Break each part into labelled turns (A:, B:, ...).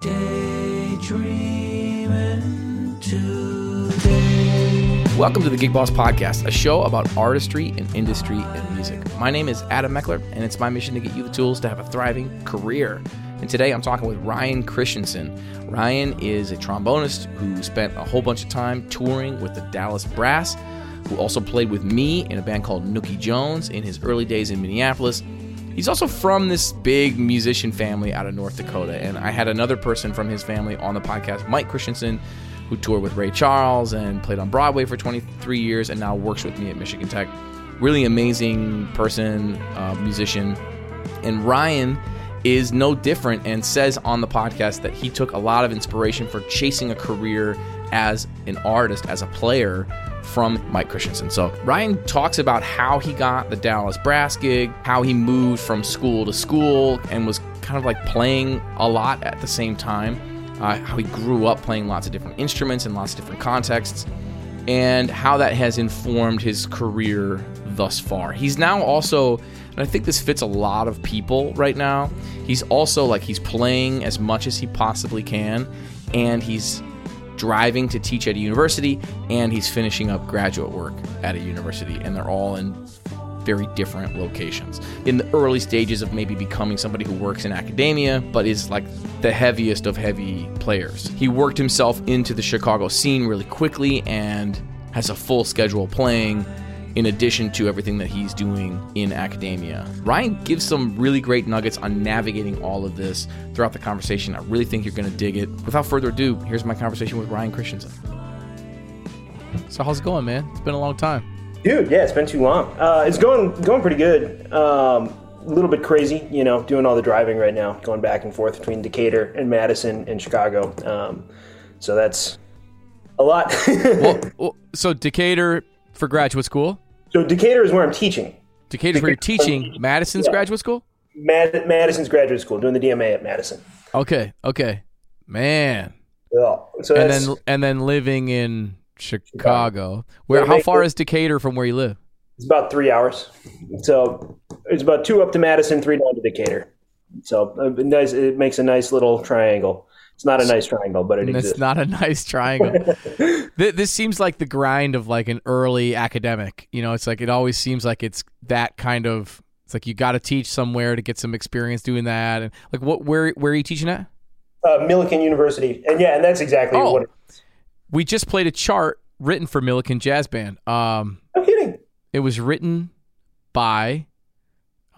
A: Daydreaming today.
B: Welcome to the Gig Boss Podcast, a show about artistry and industry and music. My name is Adam Meckler, and it's my mission to get you the tools to have a thriving career. And today I'm talking with Ryan Christianson. Ryan is a trombonist who spent a whole bunch of time touring with the Dallas Brass, who also played with me in a band called Nookie Jones in his early days in Minneapolis. He's also from this big musician family out of North Dakota. And I had another person from his family on the podcast, Mike Christianson, who toured with Ray Charles and played on Broadway for 23 years and now works with me at Michigan Tech. Really amazing person, uh, musician. And Ryan is no different and says on the podcast that he took a lot of inspiration for chasing a career as an artist, as a player from Mike Christianson. So Ryan talks about how he got the Dallas Brass gig, how he moved from school to school and was kind of like playing a lot at the same time, uh, how he grew up playing lots of different instruments in lots of different contexts, and how that has informed his career thus far. He's now also, and I think this fits a lot of people right now, he's also like he's playing as much as he possibly can, and he's driving to teach at a university, and he's finishing up graduate work at a university, and they're all in very different locations. In the early stages of maybe becoming somebody who works in academia, but is like the heaviest of heavy players. He worked himself into the Chicago scene really quickly and has a full schedule playing in addition to everything that he's doing in academia. Ryan gives some really great nuggets on navigating all of this throughout the conversation. I really think you're going to dig it. Without further ado, here's my conversation with Ryan Christianson. So, how's it going, man? It's been a long time.
C: Dude, yeah, it's been too long. Uh, it's going going pretty good. Um, a little bit crazy, you know, doing all the driving right now, going back and forth between Decatur and Madison and Chicago. Um, so that's a lot.
B: well, well, so Decatur for graduate school.
C: So Decatur is where I'm teaching.
B: Decatur is where you're teaching. Madison's
C: Yeah.
B: graduate school.
C: Mad- Madison's graduate school, doing the DMA at Madison.
B: Okay, okay, man.
C: Yeah. So
B: And then and then living in Chicago. Where?
C: Yeah,
B: How far
C: it-
B: is Decatur from where you live?
C: it's about three hours. So it's about two up to Madison, three down to Decatur. So uh, nice. It makes a nice little triangle. It's not a nice triangle, but it exists.
B: it's not a nice triangle. Th- this seems like the grind of like an early academic. You know, it's like it always seems like it's that kind of. It's like you got to teach somewhere to get some experience doing that. And like, what? Where? Where are you teaching at?
C: uh, Millikin University, and yeah, and that's exactly
B: Oh.
C: what. It,
B: We just played a chart written for Millikin Jazz Band. Um,
C: I'm kidding.
B: it was written by.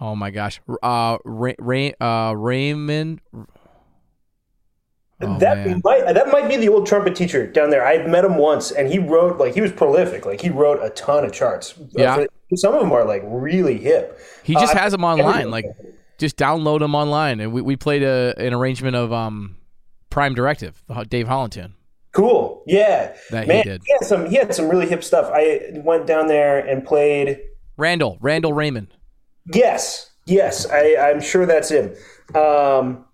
B: Oh my gosh, uh, Ray, Ray, uh, Reyman. Oh,
C: that
B: man.
C: might that might be the old trumpet teacher down there. I met him once, and he wrote like he was prolific. Like he wrote a ton of charts. Uh,
B: Yeah.
C: some of them are like really hip.
B: He just
C: Uh,
B: has them online. Like, just download them online. And we, we played a, an arrangement of um, Prime Directive, Dave Holland tune.
C: Cool. Yeah,
B: That he
C: man.
B: did.
C: had some. He had some really hip stuff. I went down there and played.
B: Randall, Randall Reyman.
C: Yes, yes. I, I'm sure that's him. Um,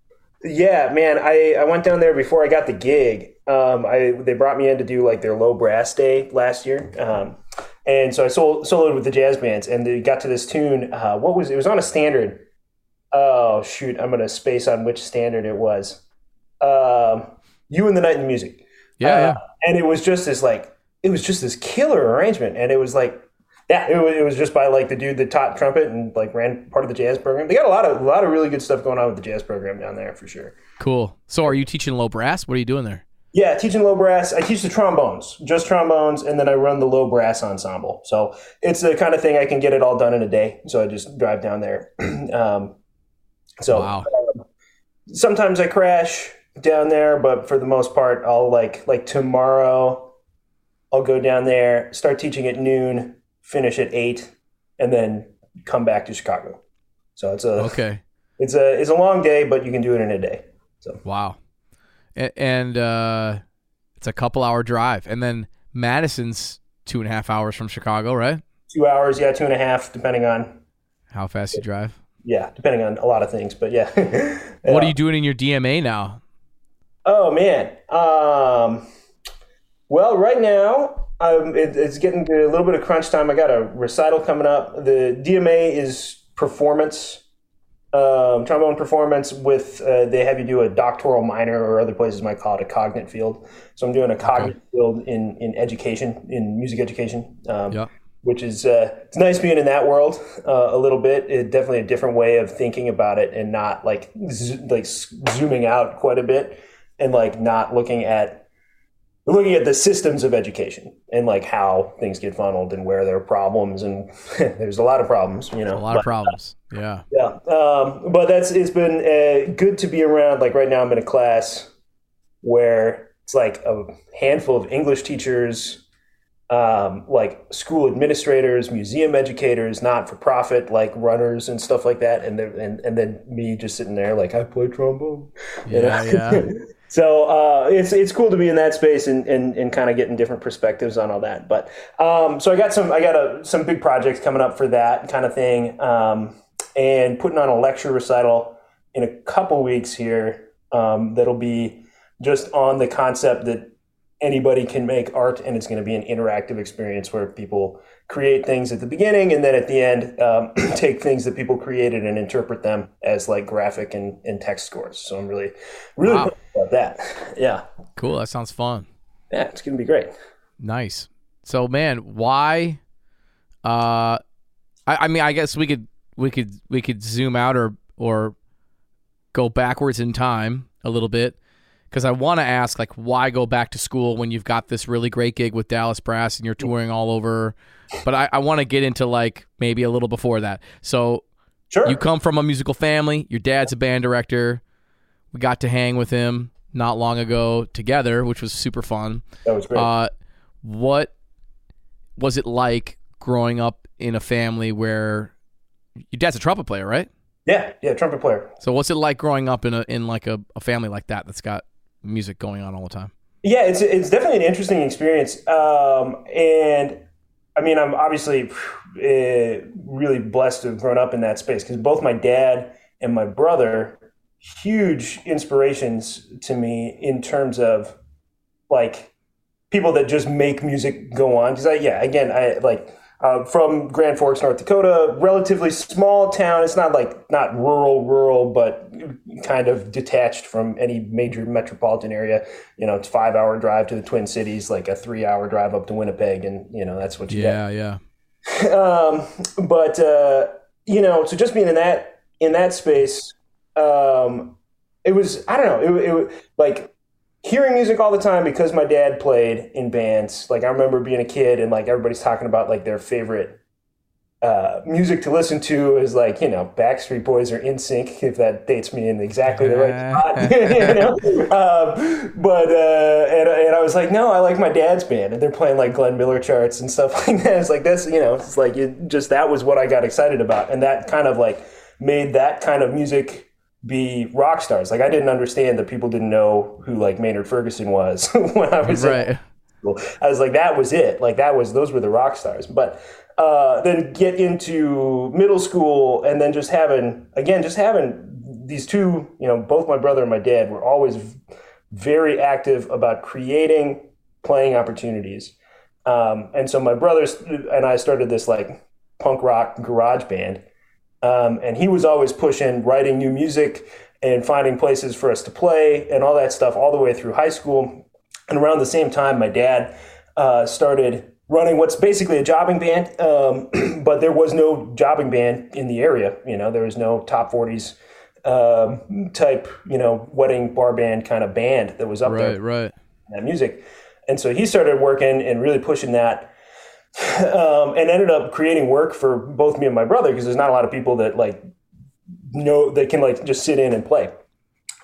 C: yeah, man. I, I went down there before I got the gig. Um, I they brought me in to do like their low brass day last year. Um, and so I sol- soloed with the jazz bands, and they got to this tune. Uh, what was it? Was on a standard. Oh shoot! I'm gonna space on which standard it was. Um, you and the night in the music.
B: Yeah,
C: Uh,
B: yeah.
C: and it was just this like it was just this killer arrangement and it was like yeah it was, it was just by like the dude that taught trumpet and like ran part of the jazz program they got a lot of a lot of really good stuff going on with the jazz program down there for sure
B: Cool. So, are you teaching low brass? What are you doing there?
C: yeah teaching low brass i teach the trombones just trombones and then i run the low brass ensemble so it's the kind of thing i can get it all done in a day so i just drive down there um, so
B: Wow.
C: sometimes I crash down there, but for the most part, I'll like like tomorrow, I'll go down there, start teaching at noon, finish at eight, and then come back to Chicago. So it's a
B: Okay.
C: it's a it's a long day, but you can do it in a day. So
B: Wow. A- And uh, it's a couple hour drive. And then Madison's two and a half hours from Chicago, right?
C: two hours, yeah, two and a half, depending on
B: How fast you drive.
C: yeah, depending on a lot of things. But yeah,
B: What are you doing in your DMA now?
C: Oh man. Um, well, right now um, it, it's getting to a little bit of crunch time. I got a recital coming up. The DMA is performance um, trombone performance with uh, they have you do a doctoral minor or other places might call it a cognate field. So I'm doing a cognate field in in education in music education. Um,
B: Yeah.
C: Which is uh, it's nice being in that world uh, a little bit. It, definitely a different way of thinking about it, and not like zo- like zooming out quite a bit, and like not looking at looking at the systems of education and like how things get funneled and where there are problems and there's a lot of problems you know
B: A lot
C: but-
B: of problems. Yeah.
C: yeah, um, but that's it's been uh, good to be around. Like right now, I'm in a class where it's like a handful of English teachers, um, like school administrators, museum educators, not for profit, like runners and stuff like that, and then and, and then me just sitting there like I play trombone.
B: Yeah, yeah.
C: so uh, it's it's cool to be in that space and, and, and kind of getting different perspectives on all that. But um, so I got some I got a, some big projects coming up for that kind of thing, um, and putting on a lecture recital in a couple weeks here. Um, that'll be just on the concept that anybody can make art, and it's going to be an interactive experience where people create things at the beginning and then at the end um, take things that people created and interpret them as like graphic and, and text scores. So I'm really really
B: Wow.
C: about that. Yeah.
B: Cool. That sounds fun.
C: Yeah, it's gonna be great.
B: Nice. So, man, why? Uh, I, I mean, I guess we could we could we could zoom out or or go backwards in time a little bit because I want to ask like why go back to school when you've got this really great gig with Dallas Brass and you're touring all over. But I, I want to get into like maybe a little before that. So
C: Sure.
B: you come from a musical family. Your dad's a band director. We got to hang with him not long ago together, which was super fun.
C: that was great.
B: Uh, what was it like growing up in a family where your dad's a trumpet player, right?
C: yeah, yeah, trumpet player.
B: So what's it like growing up in a in like a, a family like that that's got music going on all the time?
C: Yeah, it's it's definitely an interesting experience. Um, and I mean, I'm obviously uh, really blessed to have grown up in that space because both my dad and my brother, huge inspirations to me in terms of like people that just make music go on. Because I, yeah, again, I like uh, from Grand Forks, North Dakota, relatively small town. It's not like not rural, rural, but kind of detached from any major metropolitan area. You know, it's five hour drive to the Twin Cities, like a three hour drive up to Winnipeg, and you know that's what you get
B: Yeah, yeah.
C: um, but uh, you know, so just being in that in that space, um, it was I don't know, it, it was like hearing music all the time because my dad played in bands. Like I remember being a kid and like everybody's talking about like their favorite uh, music to listen to is like you know Backstreet Boys or NSYNC if that dates me in exactly the right spot. you know? um, but uh, and, and I was like, no, I like my dad's band, and they're playing like Glenn Miller charts and stuff like that. It's like that's you know, it's like it just that was what I got excited about, and that kind of like made that kind of music be rock stars. Like I didn't understand that people didn't know who like Maynard Ferguson was when I was in
B: Right.
C: school. I was like, that was it. Like that was those were the rock stars. But uh, then get into middle school and then just having again, just having these two, you know, both my brother and my dad were always very active about creating playing opportunities. Um, and so my brothers and I started this like punk rock garage band. Um, and he was always pushing writing new music and finding places for us to play and all that stuff all the way through high school. And around the same time, my dad uh, started running what's basically a jobbing band, um, but there was no jobbing band in the area. You know, there was no top 40s um, type, you know, wedding bar band kind of band that was up there
B: Right, right.
C: that music. And so he started working and really pushing that um, and ended up creating work for both me and my brother because there's not a lot of people that like know that can like just sit in and play.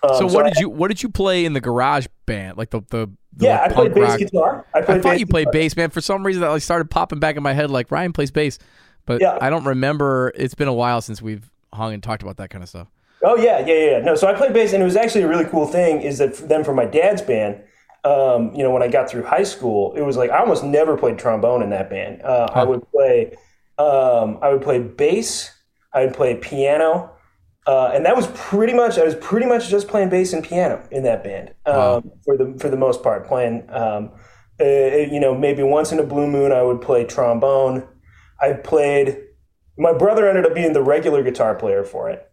C: Um,
B: So what
C: I-
B: did you what did you play in the garage band? Like the the, the
C: Yeah, I
B: like,
C: played
B: punk
C: bass
B: rock-
C: guitar. I,
B: I thought you played
C: guitar.
B: bass, man. For some reason, that like started popping back in my head. Like Ryan plays bass, but
C: Yeah.
B: I don't remember. It's been a while since we've hung and talked about that kind of stuff.
C: Oh yeah, yeah, yeah. yeah. No, so I played bass, and it was actually a really cool thing. Is that then for my dad's band, um, you know, when I got through high school, it was like I almost never played trombone in that band. Uh, I would play, um, I would play bass, I would play piano, uh, and that was pretty much. I was pretty much just playing bass and piano in that band um,
B: Wow.
C: for the for the most part. Playing, um, uh, you know, maybe once in a blue moon, I would play trombone. I played. My brother ended up being the regular guitar player for it.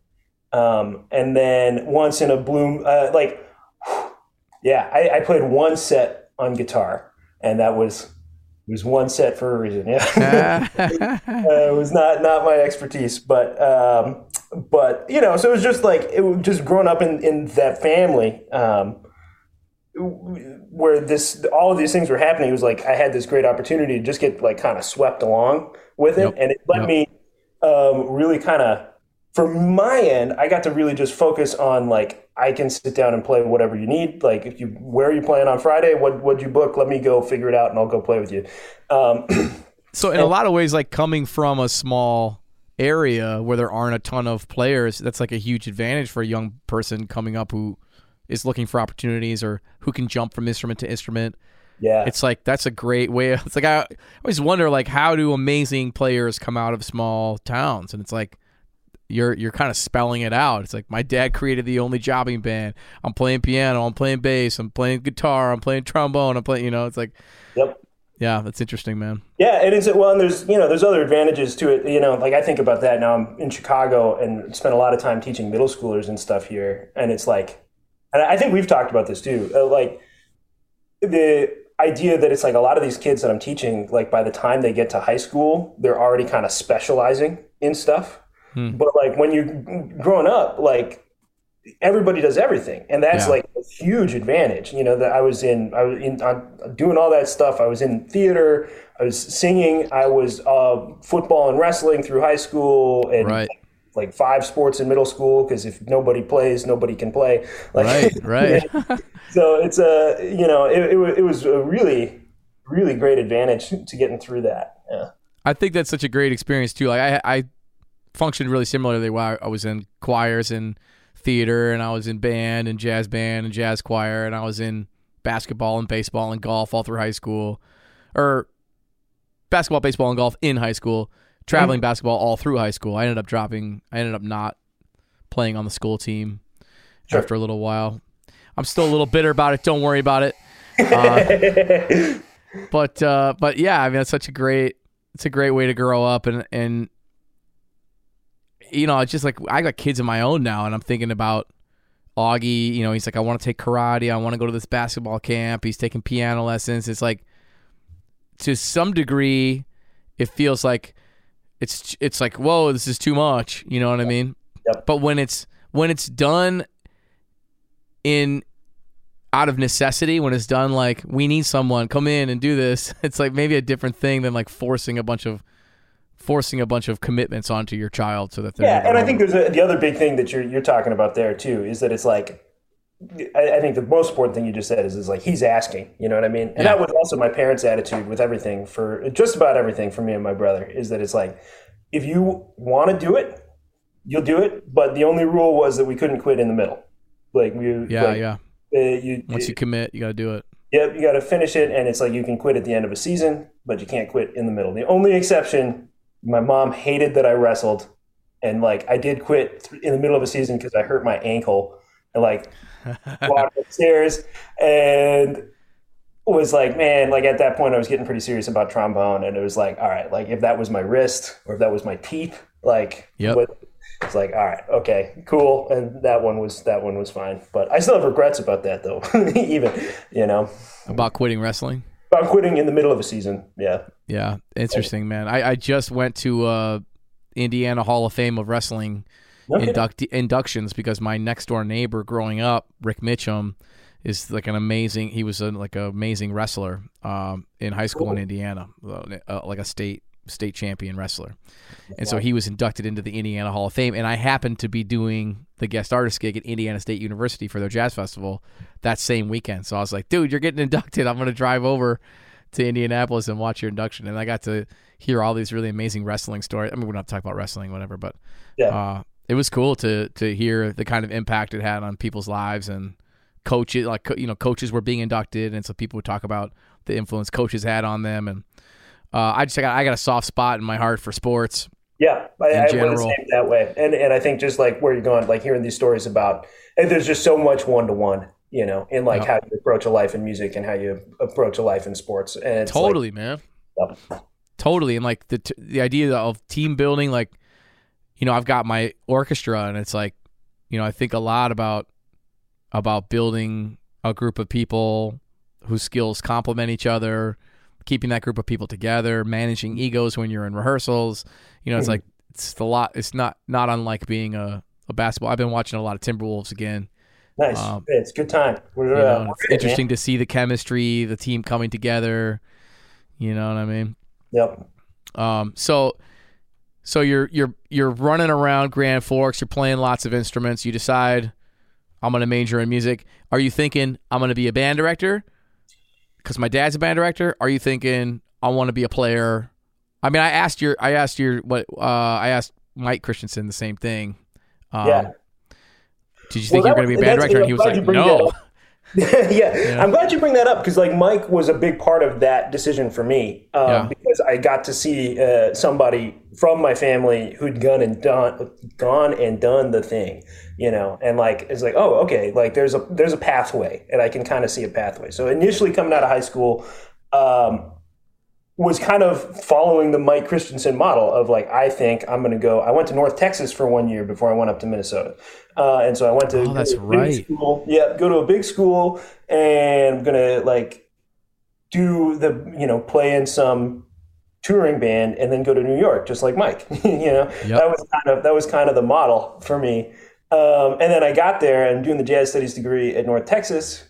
C: Um, and then once in a bloom, uh, like, yeah, I, I played one set on guitar, and that was it was one set for a reason. Yeah, uh, it was not not my expertise, but um, but you know, so it was just like it was just growing up in in that family. Um, where this all of these things were happening it was like i had this great opportunity to just get like kind of swept along with it
B: Yep.
C: and it let
B: Yep.
C: me um, really kind of from my end i got to really just focus on like i can sit down and play whatever you need like if you where are you playing on friday what what'd you book let me go figure it out and i'll go play with you um,
B: So in a lot of ways, like coming from a small area where there aren't a ton of players, that's like a huge advantage for a young person coming up who is looking for opportunities or who can jump from instrument to instrument.
C: yeah
B: It's like that's a great way. It's like I always wonder, like how do amazing players come out of small towns? And it's like you're you're kind of spelling it out. It's like my dad created the only jobbing band. I'm playing piano. I'm playing bass. I'm playing guitar. I'm playing trombone. I'm playing. You know, it's like
C: yep
B: yeah, that's interesting, man.
C: Yeah, and it's well, and there's you know there's other advantages to it. You know, like I think about that now. I'm in Chicago and spent a lot of time teaching middle schoolers and stuff here, and it's like, and I think we've talked about this too. Uh, like the idea that it's like a lot of these kids that I'm teaching, like by the time they get to high school, they're already kind of specializing in stuff.
B: Hmm.
C: But like when you're growing up, like everybody does everything, and that's
B: Yeah.
C: like a huge advantage. You know that I was in, I was in uh, doing all that stuff. I was in theater, I was singing, I was uh, football and wrestling through high school, and
B: Right.
C: like five sports in middle school. Because if nobody plays, nobody can play. Like,
B: Right, right.
C: so it's a you know it, it, it was a really really great advantage to getting through that. Yeah.
B: I think that's such a great experience too. Like I, I functioned really similarly. While I was in choirs and theater, and I was in band and jazz band and jazz choir, and I was in basketball and baseball and golf all through high school, or basketball, baseball, and golf in high school. Traveling basketball all through high school. I ended up dropping. I ended up not playing on the school team
C: Sure.
B: after a little while. I'm still a little bitter about it. Don't worry about it. Uh, but uh, but yeah, I mean, it's such a great it's a great way to grow up and and you know, it's just like I got kids of my own now, and I'm thinking about Augie. You know, he's like, I want to take karate. I want to go to this basketball camp. He's taking piano lessons. It's like to some degree, it feels like it's it's like whoa, this is too much. You know what I mean?
C: Yep.
B: But when it's when it's done in out of necessity when it's done like we need someone come in and do this it's like maybe a different thing than like forcing a bunch of forcing a bunch of commitments onto your child so that they're
C: Yeah, and I think there's a, the other big thing that you're you're talking about there too is that it's like I, I think the most important thing you just said is is like he's asking, you know what I mean? And
B: Yeah.
C: that was also my parents' attitude with everything for just about everything for me and my brother is that it's like if you want to do it, you'll do it, but the only rule was that we couldn't quit in the middle. Like we
B: yeah
C: like,
B: yeah
C: uh, you
B: once you commit you got to do it
C: Yep, you got to finish it, and it's like you can quit at the end of a season, but you can't quit in the middle. The only exception, my mom hated that I wrestled, and like I did quit th- in the middle of a season because I hurt my ankle, and like walked upstairs and was like, man, like at that point I was getting pretty serious about trombone, and it was like, all right, like if that was my wrist or if that was my teeth, like, what- it's like, all right, okay, cool, and that one was that one was fine, but I still have regrets about that though, even you know?
B: About quitting wrestling
C: about quitting in the middle of a season. Yeah.
B: yeah interesting man i, I just went to uh indiana hall of fame of wrestling induct- inductions because my next door neighbor growing up, Rick Mitchum, is like an amazing. He was a, like an amazing wrestler um, in high school in Indiana, uh, like a state state champion wrestler, and so he was inducted into the Indiana Hall of Fame. And I happened to be doing the guest artist gig at Indiana State University for their jazz festival that same weekend. So I was like, dude, you're getting inducted. I'm gonna drive over to Indianapolis and watch your induction. And I got to hear all these really amazing wrestling stories. I mean, we're not talking about wrestling, whatever, but
C: Yeah.
B: uh, it was cool to to hear the kind of impact it had on people's lives and coaches like you know coaches were being inducted and so people would talk about the influence coaches had on them and uh, I just I got, I got a soft spot in my heart for sports
C: yeah. I,
B: In
C: I went the
B: general.
C: same that way. And and I think just like where you're going, like hearing these stories about and there's just so much one to one, you know, in like
B: Yeah.
C: how you approach a life in music and how you approach a life in sports. And it's like-
B: totally man
C: Yep.
B: totally and like the t- the idea of team building like you know I've got my orchestra and it's like you know, I think a lot about about building a group of people whose skills complement each other, keeping that group of people together, managing egos when you're in rehearsals. You know, it's
C: Mhm.
B: like it's a lot. It's not not unlike being a, a basketball. I've been watching a lot of Timberwolves again.
C: Nice.
B: Um,
C: it's a good time. We're,
B: You
C: uh,
B: know,
C: we're
B: it's
C: in it, man.
B: interesting to see the chemistry, the team coming together. You know what I mean?
C: Yep.
B: Um, so so you're you're you're running around Grand Forks, you're playing lots of instruments, you decide I'm gonna major in music. Are you thinking I'm gonna be a band director? Because my dad's a band director. Are you thinking I want to be a player? I mean, I asked your I asked your what uh, I asked Mike Christianson the same thing. Um,
C: Yeah.
B: Did you
C: Well,
B: think you were gonna be a band director? And he was like,
C: you bring that
B: no.
C: yeah.
B: Yeah.
C: I'm glad you bring that up because like Mike was a big part of that decision for me um,
B: Yeah.
C: Because I got to see uh, somebody from my family who'd gone and done gone and done the thing, you know, and like it's like oh okay like there's a there's a pathway and I can kind of see a pathway. So initially coming out of high school. Um, was kind of following the Mike Christianson model of like, I think I'm going to go. I went to North Texas for one year before I went up to Minnesota. Uh, and so I went to,
B: Oh, that's
C: to a big
B: right.
C: school. Yeah, go to a big school and I'm going to like do the, you know, play in some touring band and then go to New York, just like Mike. you know,
B: Yep.
C: that was kind of that was kind of the model for me. Um, and then I got there and doing the jazz studies degree at North Texas.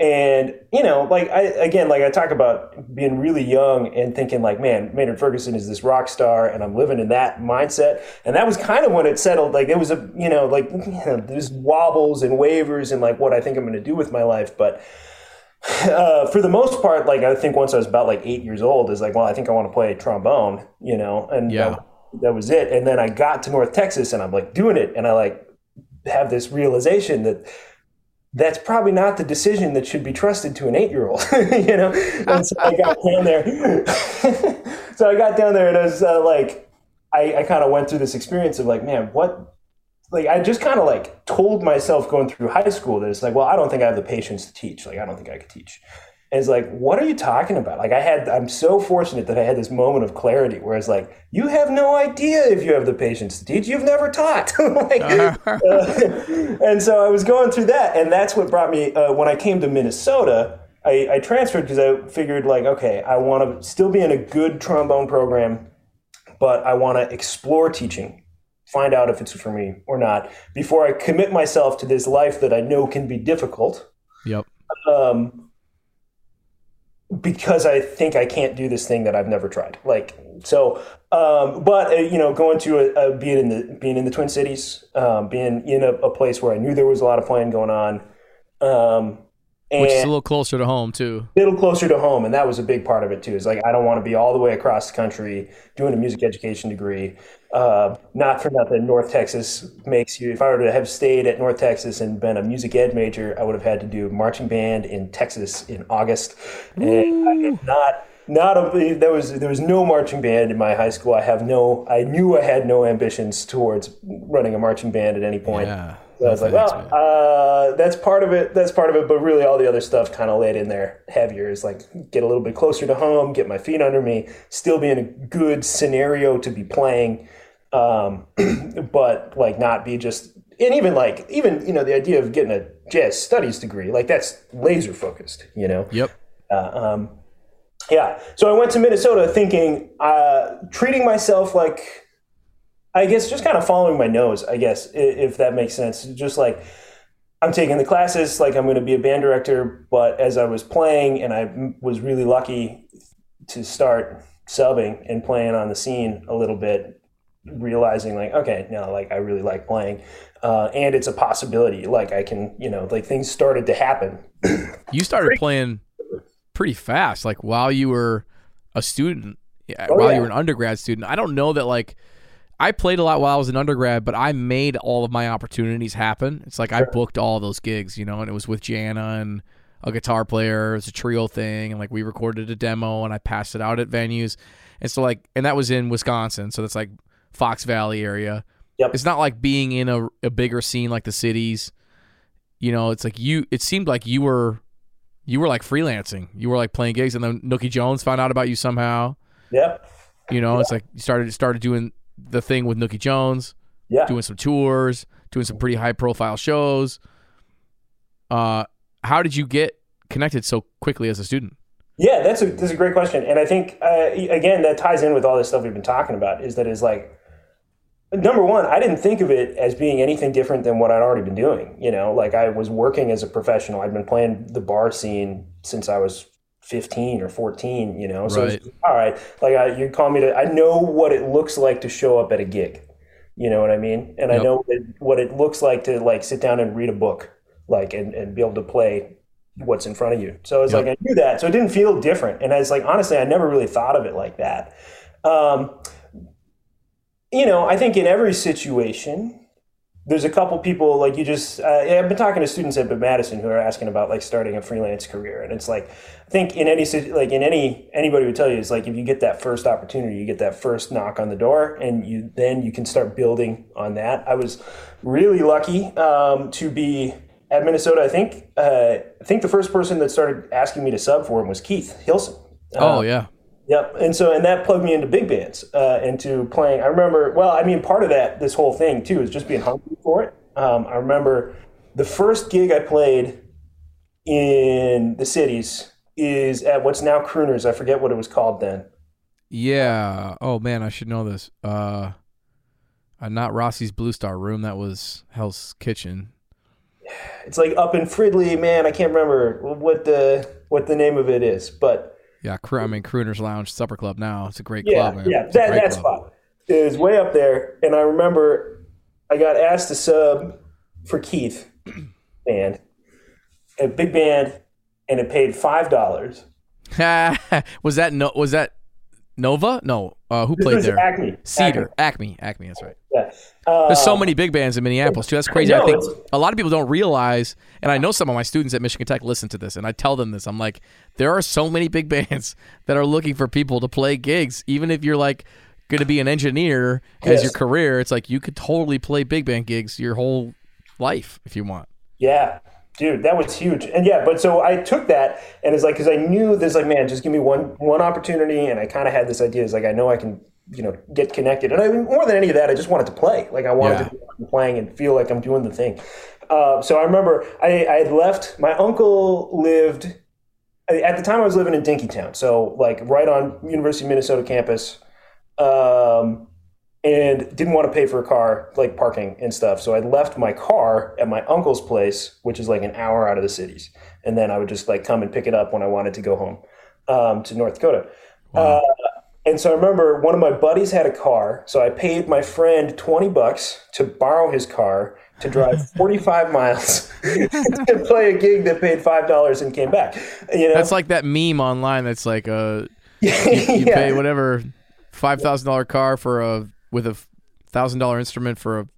C: And you know, like I again, like I talk about being really young and thinking like, man, Maynard Ferguson is this rock star, and I'm living in that mindset. And that was kind of when it settled. Like there was a, you know, like you know, there's wobbles and wavers and like what I think I'm going to do with my life, but uh, for the most part, like I think once I was about like eight years old, is like, well, I think I want to play trombone, you know, and
B: Yeah.
C: that, that was it. And then I got to North Texas, and I'm like doing it, and I like have this realization that that's probably not the decision that should be trusted to an eight-year-old, you know. And so I got down there. so I got down there, and I was uh, like, I, I kind of went through this experience of like, man, what like I just kind of like told myself going through high school that it's like, well, I don't think I have the patience to teach. Like, I don't think I could teach. And it's like, what are you talking about? Like, I had, I'm so fortunate that I had this moment of clarity where it's like, you have no idea if you have the patience to teach. You've never taught. like, uh, and so I was going through that, and that's what brought me uh, when I came to Minnesota. I, I transferred because I figured like, okay, I want to still be in a good trombone program, but I want to explore teaching find out if it's for me or not before I commit myself to this life that I know can be difficult.
B: Yep.
C: Um, because I think I can't do this thing that I've never tried. Like so, um, but uh, you know, going to a, a, being in the being in the Twin Cities, um, being in a, a place where I knew there was a lot of playing going on, um, and
B: Which is a little closer to home too.
C: A little closer to home and that was a big part of it too is like i don't want to be all the way across the country doing a music education degree uh, not for nothing north texas makes you if i were to have stayed at north texas and been a music ed major i would have had to do marching band in texas in august and i had not not a, there was there was no marching band in my high school i have no i knew i had no ambitions towards running a marching band at any point
B: Yeah.
C: So I was like, well, uh, that's part of it. That's part of it. But really, all the other stuff kind of laid in there heavier is like get a little bit closer to home, get my feet under me, still be in a good scenario to be playing, um, but like not be just. And even like even you know the idea of getting a jazz studies degree like that's laser focused. You know.
B: Yep.
C: Uh, um, yeah. So I went to Minnesota thinking, uh, treating myself like, I guess, just kind of following my nose, I guess, if that makes sense. Just like, I'm taking the classes, like I'm going to be a band director. But as I was playing, and I was really lucky to start subbing and playing on the scene a little bit, realizing like, okay, no, like I really like playing. Uh, and it's a possibility. Like I can, you know, like things started to happen.
B: You started playing pretty fast, like while you were a student,
C: Oh,
B: while
C: yeah.
B: you were an undergrad student. I don't know that like I played a lot while I was an undergrad, but I made all of my opportunities happen. It's like I booked all those gigs, you know, and it was with Jana and a guitar player. It was a trio thing, and like we recorded a demo and I passed it out at venues. And so like, and that was in Wisconsin, so that's like Fox Valley area.
C: Yep.
B: It's not like being in a, a bigger scene like the cities. You know, it's like you. It seemed like you were, you were like freelancing. You were like playing gigs, and then Nookie Jones found out about you somehow.
C: Yep.
B: You know, it's like you started started doing the thing with Nookie Jones,
C: Yeah.
B: doing some tours, doing some pretty high profile shows. Uh, how did you get connected so quickly as a student?
C: Yeah, that's a that's a great question, and I think uh, again that ties in with all this stuff we've been talking about. Is that is like number one, I didn't think of it as being anything different than what I'd already been doing. You know, like I was working as a professional. I'd been playing the bar scene since I was 15 or 14, you know? So,
B: Right.
C: all right, like I, you call me to, I know what it looks like to show up at a gig. You know what I mean? And I know what it, what it looks like to like sit down and read a book, like, and, and be able to play what's in front of you. So it's
B: Yep.
C: like, I knew that. So it didn't feel different. And I was like, honestly, I never really thought of it like that. Um, you know, I think in every situation, there's a couple people like you just. Uh, I've been talking to students at Madison who are asking about like starting a freelance career, and it's like I think in any like in any anybody would tell you is like if you get that first opportunity, you get that first knock on the door, and you then you can start building on that. I was really lucky um, to be at Minnesota. I think uh, I think the first person that started asking me to sub for him was Keith Hilson.
B: Oh yeah,
C: Yep. And so, and that plugged me into big bands, uh, into playing. I remember, well, I mean, part of that, this whole thing too, is just being hungry for it. Um, I remember the first gig I played in the cities is at what's now Crooners. I forget what it was called then.
B: yeah. Oh man, I should know this. Uh, uh, not Rossi's Blue Star Room. That was Hell's Kitchen.
C: It's like up in Fridley, man. I can't remember what the what the name of it is, but
B: Yeah, I mean Crooners Lounge Supper Club. Now it's a great
C: yeah,
B: club. man.
C: yeah,
B: It's
C: that, that
B: club.
C: spot is way up there. And I remember I got asked to sub for Keith band, a big band, and it paid five dollars.
B: was that no? Was that Nova? No. Uh, who played there?
C: Acme.
B: Cedar, Acme, Acme. That's right.
C: Yeah. Uh,
B: There's so many big bands in Minneapolis too. That's crazy. I
C: know,
B: think a lot of people don't realize, and I know some of my students at Michigan Tech listen to this, and I tell them this. I'm like, there are so many big bands that are looking for people to play gigs, even if you're like going to be an engineer as
C: Yes.
B: your career. It's like you could totally play big band gigs your whole life if you want.
C: Yeah, dude, that was huge. And yeah, but so I took that and it's like because I knew this like man, just give me one one opportunity, and I kind of had this idea is like I know I can you know get connected, and I more than any of that, I just wanted to play. Like I wanted
B: Yeah.
C: to be playing and feel like I'm doing the thing. Uh, so I remember I, I had left. My uncle lived at the time. I was living in Dinkytown, so like right on University of Minnesota campus. Um, and didn't want to pay for a car, like parking and stuff. So I left my car at my uncle's place, which is like an hour out of the cities. And then I would just like come and pick it up when I wanted to go home um, to North Dakota. Uh, and so I remember one of my buddies had a car. So I paid my friend 20 bucks to borrow his car to drive 45 miles to play a gig that paid $5 and came back. You know?
B: That's like that meme online. That's like uh, you
C: yeah.
B: pay whatever five thousand dollar car for a with a thousand dollar instrument for a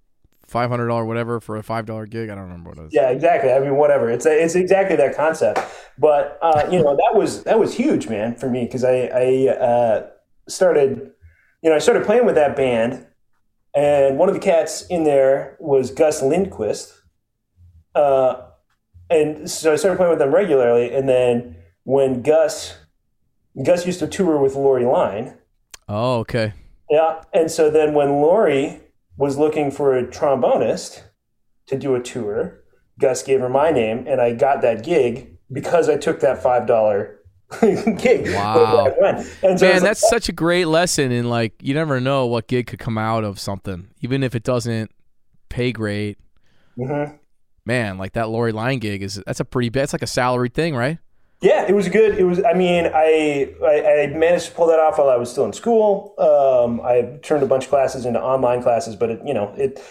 B: five hundred dollar whatever for a five dollar gig. I don't remember what it is.
C: Yeah, exactly. I mean, whatever. It's it's exactly that concept. But uh, you know, that was that was huge, man, for me because I I uh, started, you know, I started playing with that band, and one of the cats in there was Gus Lindquist, uh, and so I started playing with them regularly. And then when Gus Gus used to tour with Lori Line,
B: Oh, okay.
C: Yeah. And so then when Lori was looking for a trombonist to do a tour, Gus gave her my name and I got that gig because I took that five dollar gig.
B: Wow.
C: So
B: Man,
C: like,
B: that's such a great lesson in like you never know what gig could come out of something, even if it doesn't pay great.
C: Mhm.
B: Man, like that Lori Line gig is that's a pretty. It's like a salaried thing, right?
C: Yeah, it was good. It was. I mean, I, I I managed to pull that off while I was still in school. Um, I turned a bunch of classes into online classes, but it, you know, it,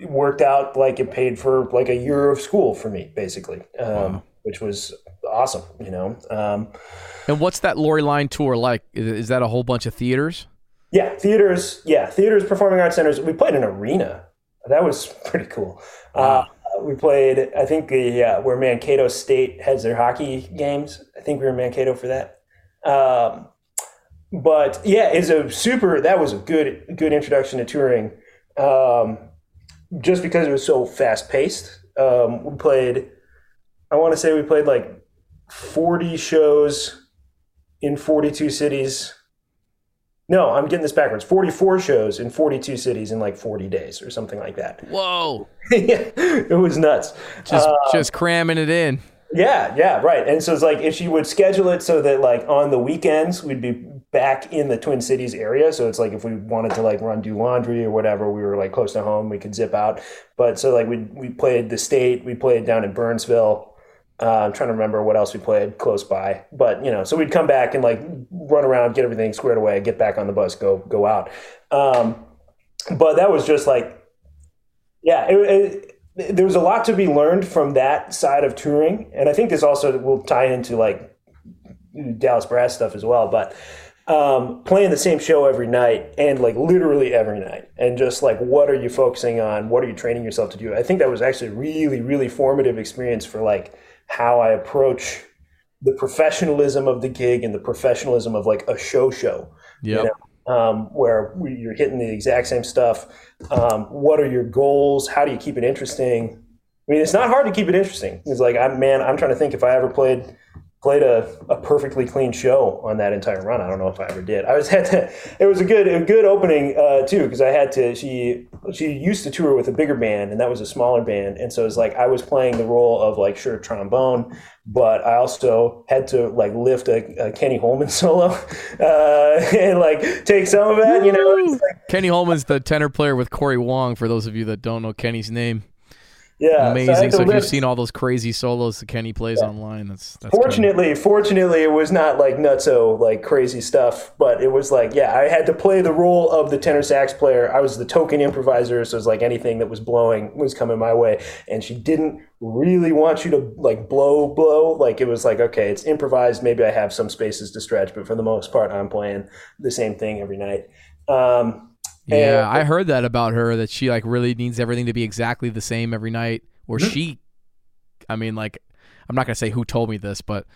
C: it worked out like it paid for like a year of school for me, basically, um,
B: Wow.
C: which was awesome. You know, um,
B: And what's that Lori Line tour like? Is, that a whole bunch of theaters?
C: yeah, theaters. Yeah, theaters, performing arts centers. We played an arena. That was pretty cool. Uh, we played, I think, the uh, where Mankato State has their hockey games. I think we were in Mankato for that. Um, but yeah, it's a super. That was a good good introduction to touring, um, just because it was so fast paced. Um, we played. I want to say we played like forty shows in forty two cities No, I'm getting this backwards. 44 shows in 42 cities in like 40 days or something like that.
B: Whoa.
C: yeah, it was nuts.
B: Just
C: Uh,
B: just cramming it in.
C: yeah, yeah, right. And so it's like if she would schedule it so that like on the weekends we'd be back in the Twin Cities area. So it's like if we wanted to like run do laundry or whatever, we were like close to home, we could zip out. But so like we we played the state, we played down in Burnsville. Uh, I'm trying to remember what else we played close by, but you know, so we'd come back and like run around, get everything squared away, get back on the bus, go go out. Um, but that was just like, yeah, it, it, there was a lot to be learned from that side of touring, and I think this also will tie into like Dallas Brass stuff as well. But um, playing the same show every night and like literally every night, and just like what are you focusing on? What are you training yourself to do? I think that was actually really really formative experience for like how I approach the professionalism of the gig and the professionalism of like a show show
B: Yep.
C: know, um, where you're hitting the exact same stuff. Um, what are your goals? How do you keep it interesting? I mean, it's not hard to keep it interesting. It's like, I'm man, I'm trying to think if I ever played played a, a perfectly clean show on that entire run. I don't know if I ever did. I was had to. It was a good a good opening uh, too because I had to. She she used to tour with a bigger band and that was a smaller band, and so it's like I was playing the role of like sure trombone, but I also had to like lift a, a Kenny Holman solo uh, and like take some of that. You know, like,
B: Kenny Holman's the tenor player with Cory Wong. For those of you that don't know Kenny's name,
C: yeah,
B: amazing. So, if you've seen all those crazy solos that Kenny plays online, that's that's
C: Fortunately, fortunately, it was not like nutso like crazy stuff, but it was like yeah, I had to play the role of the tenor sax player. I was the token improviser, so it was like anything that was blowing was coming my way, and she didn't really want you to like blow blow. Like it was like okay, it's improvised. Maybe I have some spaces to stretch, but for the most part, I'm playing the same thing every night. Um,
B: Yeah,
C: and-
B: I heard that about her that she like really needs everything to be exactly the same every night. Or
C: Mm-hmm.
B: she, I mean, like, I'm not gonna say who told me this, but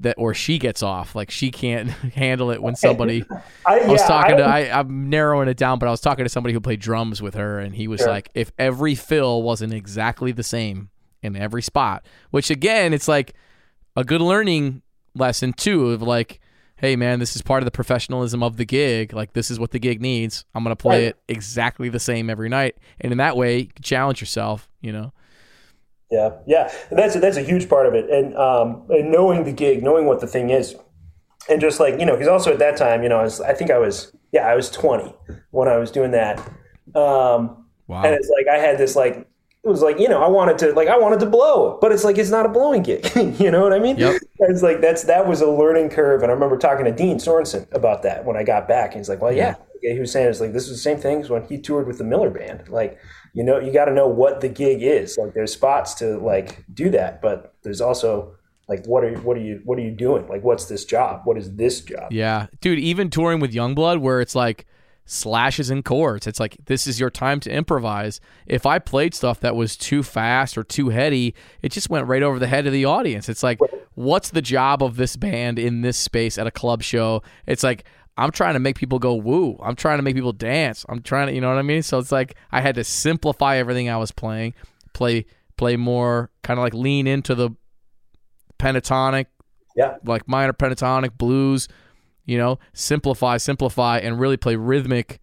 B: that or she gets off. Like she can't handle it when somebody.
C: I,
B: I was
C: yeah,
B: talking to
C: I-
B: I, I'm narrowing it down, but I was talking to somebody who played drums with her, and he was
C: Sure.
B: like, if every fill wasn't exactly the same in every spot, which again, it's like a good learning lesson too of like, hey man, this is part of the professionalism of the gig. Like this is what the gig needs. I'm gonna play
C: Right.
B: it exactly the same every night, and in that way, you can challenge yourself. You know,
C: Yeah, yeah, and that's that's a huge part of it, and um, and knowing the gig, knowing what the thing is, and just like you know, because also at that time, you know, I, was, I think I was yeah, I was twenty when I was doing that, um,
B: wow.
C: and it's like I had this like it was like you know I wanted to like I wanted to blow, but it's like it's not a blowing gig, you know what I mean?
B: Yep.
C: It's like that's that was a learning curve, and I remember talking to Dean Sorensen about that when I got back, and he's like, well, yeah, Yeah, he was saying it's like this is the same thing as when he toured with the Miller Band, like you know you got to know what the gig is. Like there's spots to like do that but there's also like what are you what are you what are you doing? Like what's this job? What is this job?
B: Yeah, dude. Even touring with Youngblood, where it's like slashes and chords. It's like this is your time to improvise. If I played stuff that was too fast or too heady, it just went right over the head of the audience. It's like, what's the job of this band in this space at a club show? It's like I'm trying to make people go woo. I'm trying to make people dance. I'm trying to, you know what I mean? So it's like I had to simplify everything I was playing, play play more, kind of like lean into the pentatonic
C: yeah
B: like minor pentatonic blues you know simplify simplify and really play rhythmic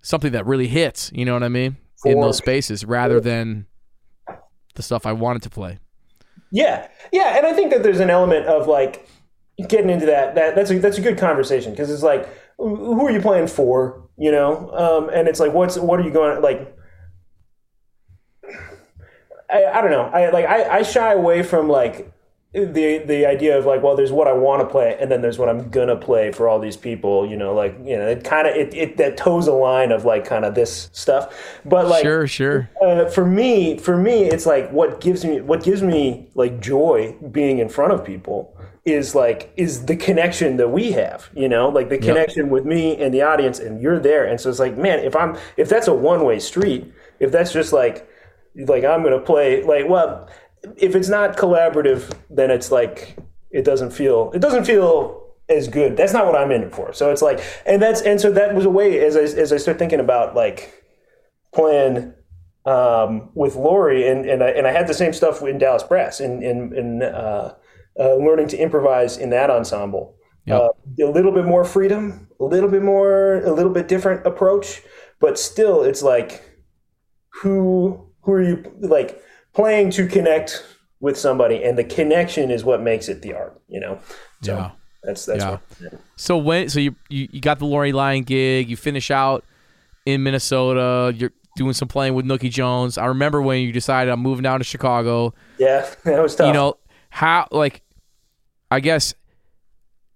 B: something that really hits you know what i mean in those spaces rather than the stuff i wanted to play.
C: Yeah. Yeah and i think that there's an element of like getting into that that that's a that's a good conversation because it's like who are you playing for you know? Um and it's like what's what are you going like I, I don't know. I like I, I shy away from like the the idea of like well there's what I want to play and then there's what I'm gonna play for all these people you know like you know it kind of it, it that toes a line of like kind of this stuff. But like
B: sure sure.
C: uh, for me for me it's like what gives me what gives me like joy being in front of people is like is the connection that we have you know? Like the connection with me and the audience and you're there. And so it's like man if i'm if that's a one-way street if that's just like like i'm gonna play like well if it's not collaborative then it's like it doesn't feel it doesn't feel as good that's not what i'm in it for so it's like and that's and so that was a way as i as i start thinking about like playing um, with Lori, and and I, and I had the same stuff in Dallas Brass, in in, in uh, uh, learning to improvise in that ensemble.
B: Yep.
C: Uh, a little bit more freedom, a little bit more, a little bit different approach, but still, it's like who who are you like playing to connect with somebody, and the connection is what makes it the art. You know. So
B: Yeah.
C: That's that's
B: Yeah.
C: what.
B: So when so you, you you got the Lori Line gig, you finish out in Minnesota, you're doing some playing with Nookie Jones. I remember when you decided I'm moving down to Chicago.
C: Yeah, that was tough.
B: You know, how like I guess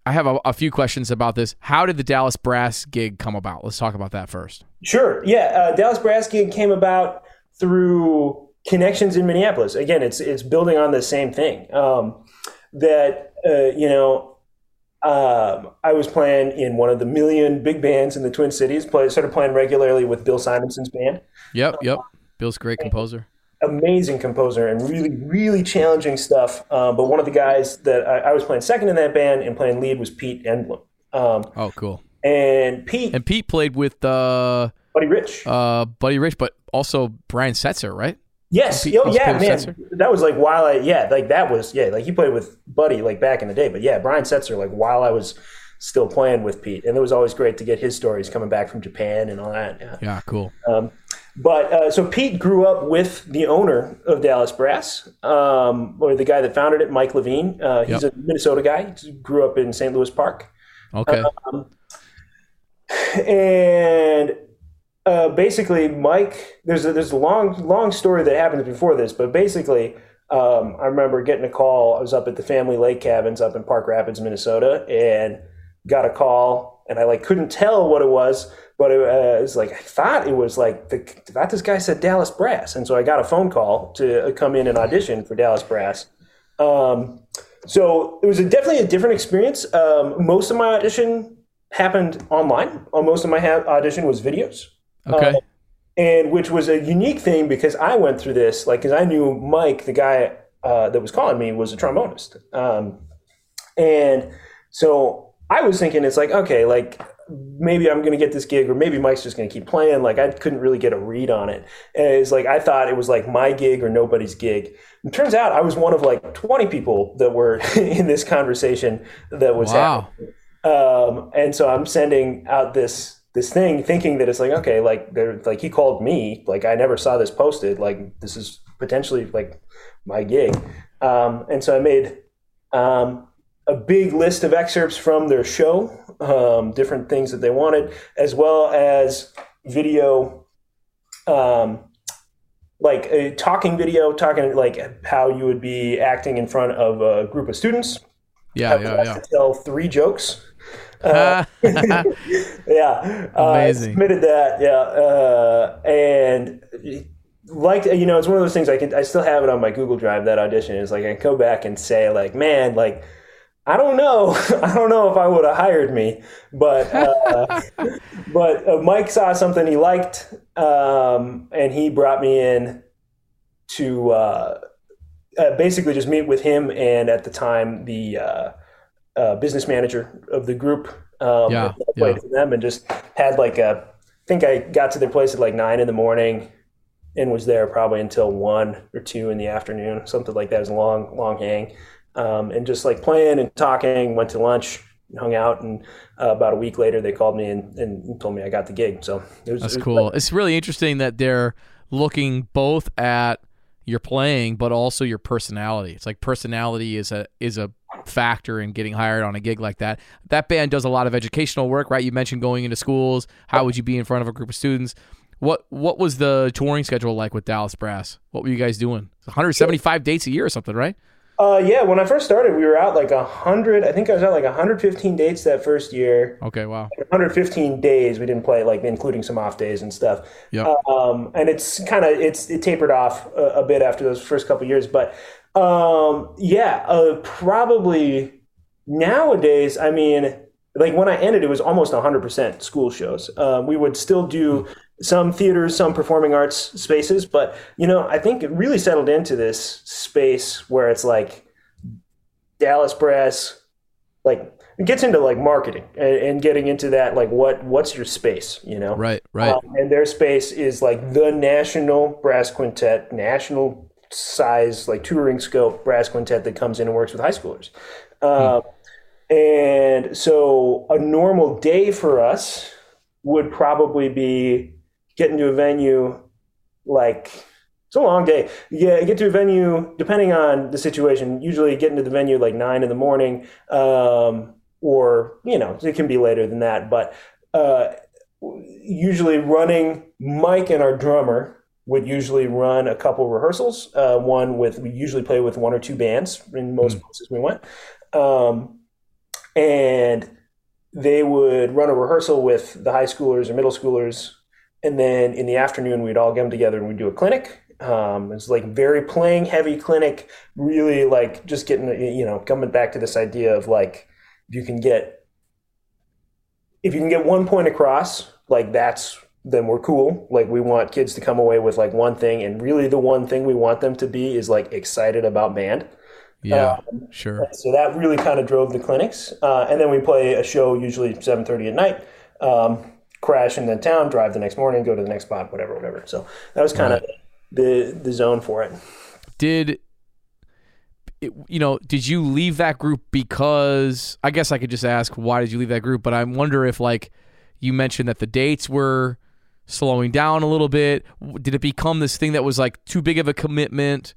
B: I have a, a few questions about this. How did the Dallas Brass gig come about? Let's talk about that first.
C: Sure. Yeah, uh, Dallas Brass gig came about through connections in Minneapolis. Again, it's it's building on the same thing. Um, that uh, you know, um, I was playing in one of the million big bands in the Twin Cities. Play, started playing regularly with Bill Simenson's band.
B: Yep, yep. Bill's a great composer.
C: Amazing composer and really, really challenging stuff. Um, but one of the guys that I, I was playing second in that band and playing lead was Pete Enblom. Um,
B: Oh, cool.
C: and Pete,
B: And Pete played with uh
C: Buddy Rich.
B: uh Buddy Rich, but also Brian Setzer, right?
C: Yes.
B: Pete-
C: Oh, yeah, man. That was like while I, yeah, like that was, yeah, like he played with Buddy like back in the day. But yeah, Brian Setzer, like while I was still playing with Pete. And it was always great to get his stories coming back from Japan and all that. Yeah.
B: Yeah, cool.
C: Um, but uh, so Pete grew up with the owner of Dallas Brass, um, or the guy that founded it, Mike Levine. Uh, he's
B: Yep.
C: a Minnesota guy. He grew up in St. Louis Park.
B: Okay.
C: and uh, basically, Mike, there's a, there's a long long story that happens before this, but basically, um, I remember getting a call. I was up at the Family Lake Cabins up in Park Rapids, Minnesota, and got a call, and I like couldn't tell what it was, but it, uh, it was like I thought it was like the thought this guy said Dallas Brass, and so I got a phone call to come in and audition for Dallas Brass. Um, so it was a, definitely a different experience. Um, most of my audition happened online. Uh, most of my ha- audition was videos,
B: Okay.
C: uh, and which was a unique thing because I went through this, like, because I knew Mike, the guy uh, that was calling me, was a trombonist, um, and so I was thinking, it's like, okay, like maybe I'm going to get this gig, or maybe Mike's just going to keep playing. Like I couldn't really get a read on it. And it's like I thought it was like my gig or nobody's gig. It turns out I was one of like 20 people that were in this conversation that was
B: Wow.
C: happening. Um, and so I'm sending out this this thing, thinking that it's like okay, like they're like he called me, like I never saw this posted, like this is potentially like my gig. Um, and so I made um, a big list of excerpts from their show, um, different things that they wanted, as well as video, um, like a talking video, talking like how you would be acting in front of a group of students.
B: Yeah, yeah, yeah.
C: to tell three jokes. Uh, yeah, uh, I
B: Amazing.
C: submitted that. Yeah, uh, and like you know, it's one of those things I can I still have it on my Google Drive. That audition is like I can go back and say like, man, like I don't know, I don't know if I would have hired me, but uh, but uh, Mike saw something he liked, um, and he brought me in to uh, uh, basically just meet with him and at the time the uh, business manager of the group. Um,
B: Yeah,
C: played
B: yeah.
C: for them and just had like a. I think I got to their place at like nine in the morning, and was there probably until one or two in the afternoon, something like that. It was a long, long hang, um, and just like playing and talking. Went to lunch, hung out, and uh, about a week later they called me and, and told me I got the gig. So it was
B: That's
C: it was
B: cool. It's really interesting that they're looking both at your playing, but also your personality. It's like personality is a is a factor in getting hired on a gig like that. That band does a lot of educational work, right? You mentioned going into schools. How would you be in front of a group of students? What what was the touring schedule like with Dallas Brass? What were you guys doing? 175 dates a year or something, right?
C: Uh, yeah, when I first started, we were out like a hundred. I think I was out like 115 dates that first year.
B: Okay, wow.
C: 115 days. We didn't play like including some off days and stuff.
B: Yeah.
C: Um, and it's kind of it's it tapered off a, a bit after those first couple years, but um, yeah, uh, probably nowadays. I mean, like when I ended, it was almost 100% school shows. Um, we would still do some theaters, some performing arts spaces, but you know, I think it really settled into this space where it's like Dallas Brass, like it gets into like marketing and, and getting into that, like what what's your space, you know?
B: Right, right.
C: Um, and their space is like the national brass quintet, national size, like touring scope brass quintet that comes in and works with high schoolers. Um, And so a normal day for us would probably be getting to a venue like it's a long day. Yeah, get to a venue depending on the situation. Usually, get into the venue like nine in the morning, um, or you know, it can be later than that. But uh, usually, running Mike and our drummer would usually run a couple rehearsals. Uh, one with we usually play with one or two bands in most places we went, um, and they would run a rehearsal with the high schoolers or middle schoolers, and then in the afternoon we'd all get them together and we'd do a clinic. Um, it's like very playing heavy clinic, really like just getting you know coming back to this idea of like if you can get if you can get one point across, like that's then we're cool. Like we want kids to come away with like one thing, and really the one thing we want them to be is like excited about band.
B: Yeah, sure.
C: So that really kind of drove the clinics, uh, and then we play a show usually seven thirty at night. Um, crash in the town, drive the next morning, go to the next spot, whatever, whatever. So that was kind of the the zone for it.
B: Did it, you know? Did you leave that group because? I guess I could just ask why did you leave that group, but I wonder if like you mentioned that the dates were slowing down a little bit. Did it become this thing that was like too big of a commitment?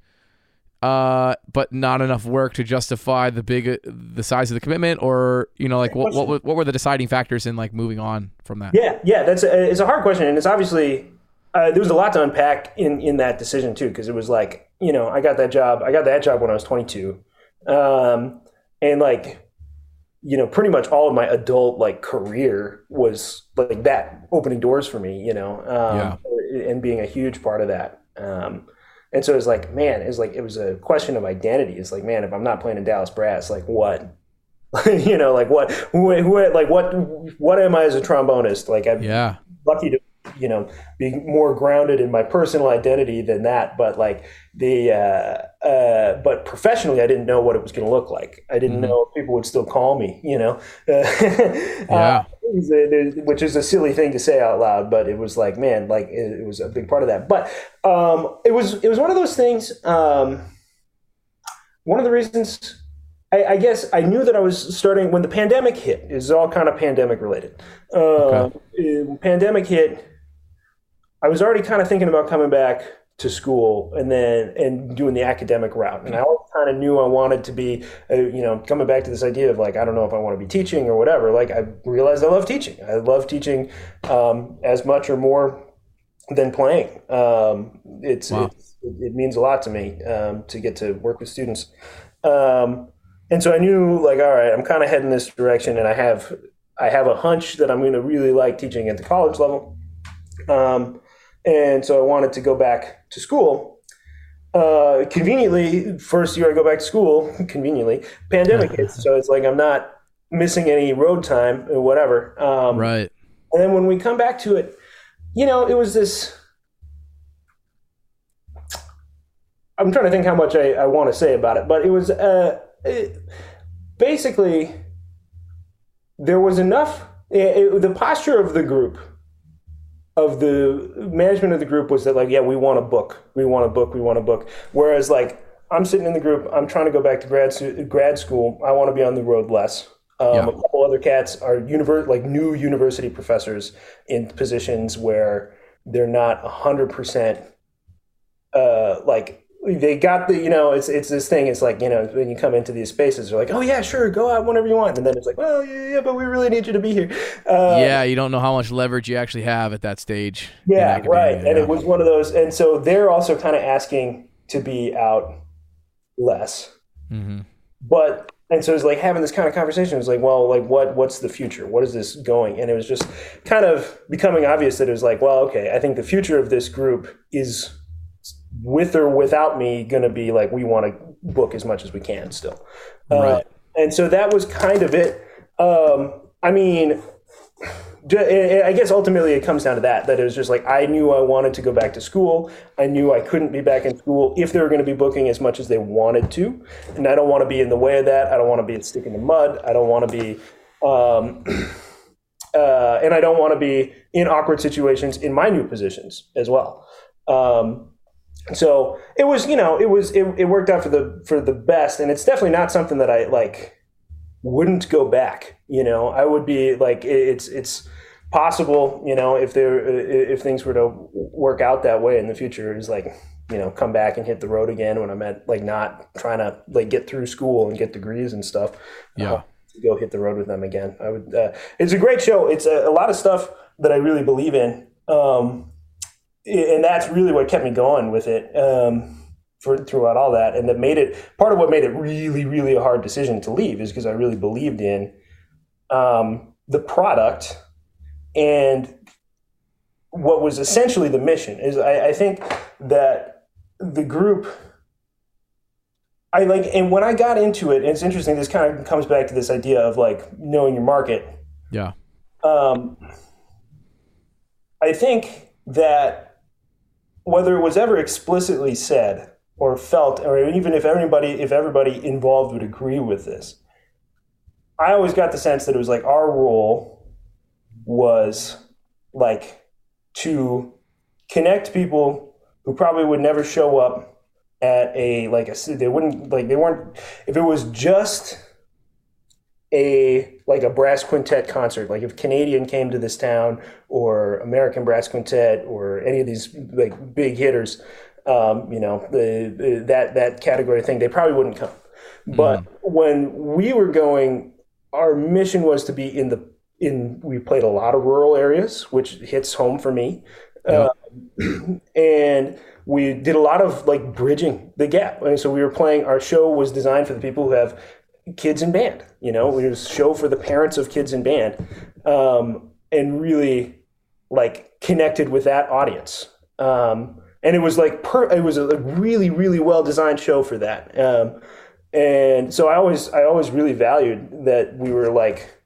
B: uh, but not enough work to justify the big the size of the commitment, or you know, like what what what were the deciding factors in like moving on from that?
C: Yeah, yeah, that's a, it's a hard question, and it's obviously uh, there was a lot to unpack in in that decision too, because it was like you know I got that job, I got that job when I was 22, um, and like you know pretty much all of my adult like career was like that opening doors for me, you know, um, and being a huge part of that. Um, and so it was like, man, it was like it was a question of identity. It's like, man, if I'm not playing in Dallas Brass, like what? you know, like what? Who, who, like what? What am I as a trombonist? Like I'm
B: Yeah,
C: lucky to, you know, be more grounded in my personal identity than that. But like the, uh, uh, professionally, I didn't know what it was going to look like. I didn't know if people would still call me. You know,
B: Yeah.
C: it was a- which is a silly thing to say out loud, but it was like, man, like it, was a big part of that. But um, it was it was one of those things. Um, one of the reasons, I, I guess, I knew that I was starting when the pandemic hit. It was all kind of pandemic related. Uh, uh, Pandemic hit. I was already kind of thinking about coming back to school and then and doing the academic route. And I always kind of knew I wanted to be, uh, you know, coming back to this idea of like I don't know if I want to be teaching or whatever. Like I realized I love teaching. I love teaching um, as much or more than playing. Um, it's,
B: Wow.
C: it's it means a lot to me um, to get to work with students. Um, and so I knew like all right, I'm kind of heading this direction, and I have I have a hunch that I'm going to really like teaching at the college level. Um, and so I wanted to go back to school. Uh, conveniently, first year I go back to school, conveniently, pandemic hits. So it's like I'm not missing any road time or whatever. Um,
B: right.
C: and then when we come back to it, you know, it was this. I'm trying to think how much I, I want to say about it, but it was uh, it, basically there was enough. It, it- the posture of the group, of the management of the group, was that like, yeah, we want a book, we want a book, we want a book. Whereas like I'm sitting in the group, I'm trying to go back to grad grad school. I want to be on the road less. Um,
B: Yeah.
C: A couple other cats are univer- like new university professors in positions where they're not hundred percent uh, like they got the you know it's it's this thing it's like you know when you come into these spaces they're like oh yeah sure go out whenever you want. And then it's like well yeah yeah but we really need you to be here. Uh,
B: yeah, you don't know how much leverage you actually have at that stage.
C: yeah
B: academia,
C: right and it was one of those and so they're also kind of asking to be out less.
B: Mm-hmm.
C: but and so it's like having this kind of conversation it was like well like what what's the future? What is this going? And it was just kind of becoming obvious that it was like well okay i think the future of this group is with or without me going to be like we want to book as much as we can still Uh, and so that was kind of it um i mean I guess ultimately it comes down to that. That it was just like I knew I wanted to go back to school. I knew I couldn't be back in school if they were going to be booking as much as they wanted to, and I don't want to be in the way of that. I don't want to be a stick in the mud. I don't want to be, um, uh, and I don't want to be in awkward situations in my new positions as well. Um, so it was, you know, it was it, it worked out for the for the best, and it's definitely not something that I like wouldn't go back. You know, I would be like, it- it's it's possible. You know, if there if things were to work out that way in the future, is like you know come back and hit the road again when I'm at like not trying to like get through school and get degrees and stuff.
B: Yeah.
C: Uh, to go hit the road with them again. I would. Uh, it's a great show. It's a, a lot of stuff that I really believe in, um, and that's really what kept me going with it um, for throughout all that, and that made it part of what made it really, really a hard decision to leave is because I really believed in um, the product and what was essentially the mission. Is I, I think that the group I like, and when I got into it, and it's interesting. This kind of comes back to this idea of like knowing your market.
B: Yeah.
C: Um, I think that whether it was ever explicitly said or felt, or even if everybody, if everybody involved would agree with this, I always got the sense that it was like our role was like to connect people who probably would never show up at a like a they wouldn't like they weren't if it was just a like a brass quintet concert like if canadian came to this town or american brass quintet or any of these like big hitters um, you know the, the that that category thing they probably wouldn't come but when we were going our mission was to be in the in we played a lot of rural areas which hits home for me
B: Yep.
C: Um, and we did a lot of like bridging the gap. And so we were playing. Our show was designed for the people who have kids in band. You know, we was a show for the parents of kids in band, um, and really like connected with that audience. Um, and it was like per, it was a really really well designed show for that. Um, and so I always I always really valued that we were like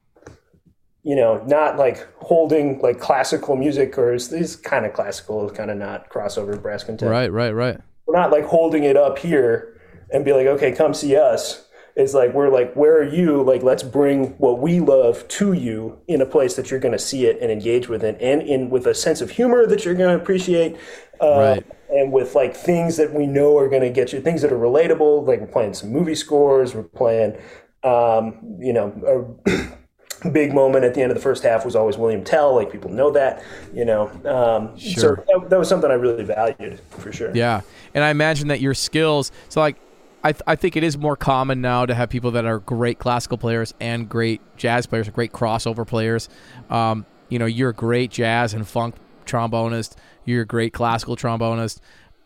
C: you know, not like holding like classical music or is this kind of classical, kind of not crossover brass quintet.
B: Right, right, right.
C: We're not like holding it up here and be like, okay, come see us. It's like we're like, where are you? Like, let's bring what we love to you in a place that you're going to see it and engage with it, and in with a sense of humor that you're going to appreciate, uh,
B: Right.
C: and with like things that we know are going to get you, things that are relatable. Like we're playing some movie scores, we're playing, um, you know, a big moment at the end of the first half was always William Tell. Like people know that, you know. Um,
B: Sure.
C: So that, that was something I really valued for sure.
B: Yeah, and I imagine that your skills. So like, I th- I think it is more common now to have people that are great classical players and great jazz players, great crossover players. Um, you know, you're a great jazz and funk trombonist. You're a great classical trombonist.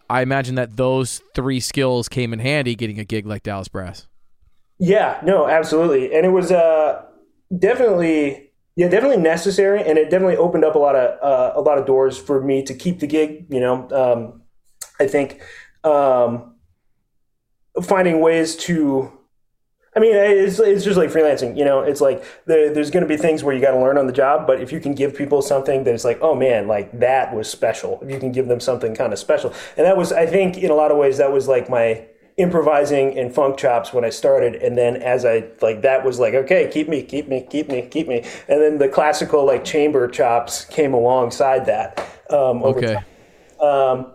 B: I imagine that those three skills came in handy getting a gig like Dallas Brass.
C: Yeah, no, absolutely, and it was uh, definitely yeah, definitely necessary, and it definitely opened up a lot of uh, a lot of doors for me to keep the gig. You know, um, I think um, finding ways to. I mean, it's, it's just like freelancing, you know. It's like there, there's going to be things where you got to learn on the job, but if you can give people something that's like, oh man, like that was special. If you can give them something kind of special, and that was, I think, in a lot of ways, that was like my improvising and funk chops when I started, and then as I like that was like, okay, keep me, keep me, keep me, keep me, and then the classical like chamber chops came alongside that. Um, over
B: Okay.
C: time. Um,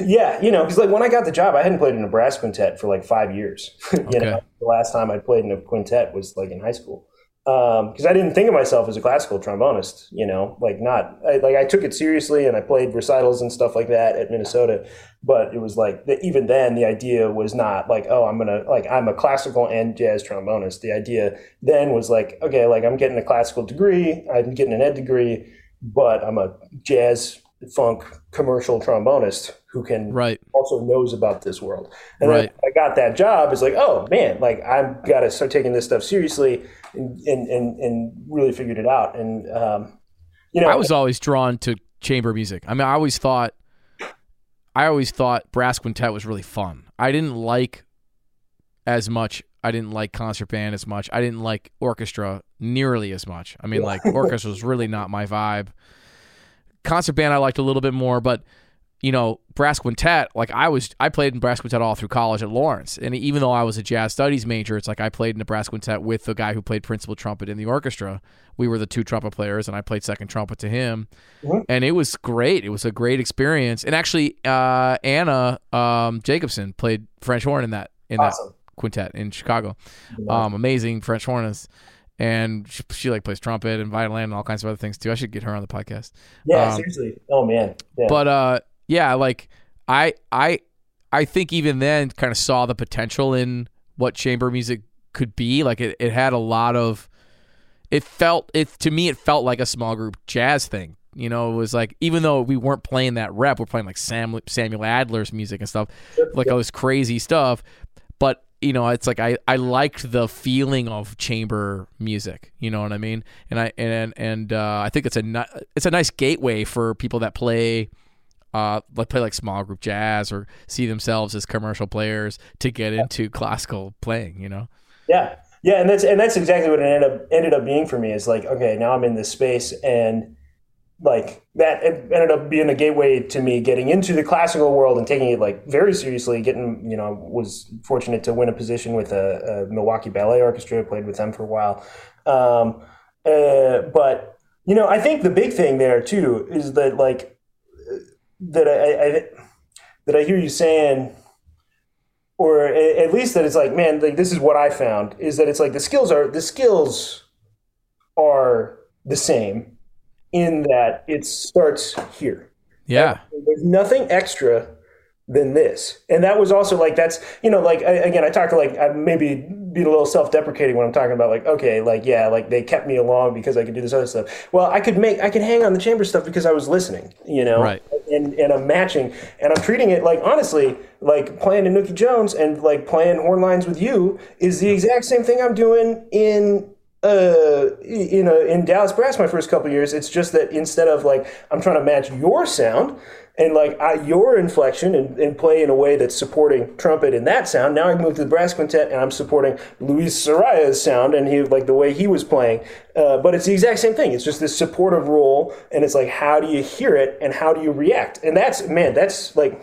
C: yeah, you know, because like when I got the job, I hadn't played in a brass quintet for like five years. you
B: Okay.
C: know, the last time I played in a quintet was like in high school. Um, because I didn't think of myself as a classical trombonist, you know, like not I, like I took it seriously and I played recitals and stuff like that at Minnesota, but it was like the, even then the idea was not like oh I'm gonna like I'm a classical and jazz trombonist. The idea then was like okay like I'm getting a classical degree, I'm getting an ed degree, but I'm a jazz funk commercial trombonist who can
B: Right.
C: also knows about this world. And
B: Right.
C: I got that job. It's like, oh man, like I've got to start taking this stuff seriously and, and, and, and really figured it out. And, um, you know,
B: I was always drawn to chamber music. I mean, I always thought, I always thought brass quintet was really fun. I didn't like as much. I didn't like concert band as much. I didn't like orchestra nearly as much. I mean, like orchestra was really not my vibe. Concert band I liked a little bit more, but you know, brass quintet, like I was, I played in brass quintet all through college at Lawrence. And even though I was a jazz studies major, it's like I played in a brass quintet with the guy who played principal trumpet in the orchestra. We were the two trumpet players, and I played second trumpet to him. And it was great. It was a great experience. And actually, uh, Anna um, Jacobson played French horn in that in
C: Awesome.
B: that quintet in Chicago. Um, amazing French hornist, and she, she like plays trumpet and violin and all kinds of other things too. I should get her on the podcast.
C: Yeah,
B: Um,
C: seriously. Oh man. Yeah.
B: But uh, yeah, like I I I think even then kind of saw the potential in what chamber music could be. Like it, it had a lot of it felt it to me it felt like a small group jazz thing. You know, it was like even though we weren't playing that rep, we're playing like Sam Samuel Adler's music and stuff, like all this crazy stuff. But you know, it's like I, I liked the feeling of chamber music. You know what I mean? And I and and uh, I think it's a ni- it's a nice gateway for people that play uh, like play like small group jazz or see themselves as commercial players to get into classical playing. You know?
C: Yeah, yeah, and that's and that's exactly what it ended up ended up being for me. Is like, okay, now I'm in this space, and like that ended up being a gateway to me getting into the classical world and taking it like very seriously. Getting, you know, was fortunate to win a position with a, a Milwaukee Ballet Orchestra. Played with them for a while, um, uh, but you know, I think the big thing there too is that like that I, I that I hear you saying or at least that it's like, man, like this is what I found is that it's like the skills are the skills are the same in that it starts here.
B: Yeah.
C: There's nothing extra than this, and that was also like that's you know like I, again I talk to like I maybe being a little self-deprecating when I'm talking about like okay like yeah like they kept me along because I could do this other stuff. Well, I could make I could hang on the chamber stuff because I was listening, you know,
B: Right.
C: and and I'm matching and I'm treating it like honestly like playing in Nooky Jones and like playing horn lines with you is the exact same thing I'm doing in uh you know in Dallas Brass my first couple years it's just that instead of like I'm trying to match your sound and like I, your inflection and, and play in a way that's supporting trumpet in that sound now I moved to the brass quintet and I'm supporting Luis Soraya's sound and he like the way he was playing. Uh, but it's the exact same thing. It's just this supportive role and it's like how do you hear it and how do you react? And that's man that's like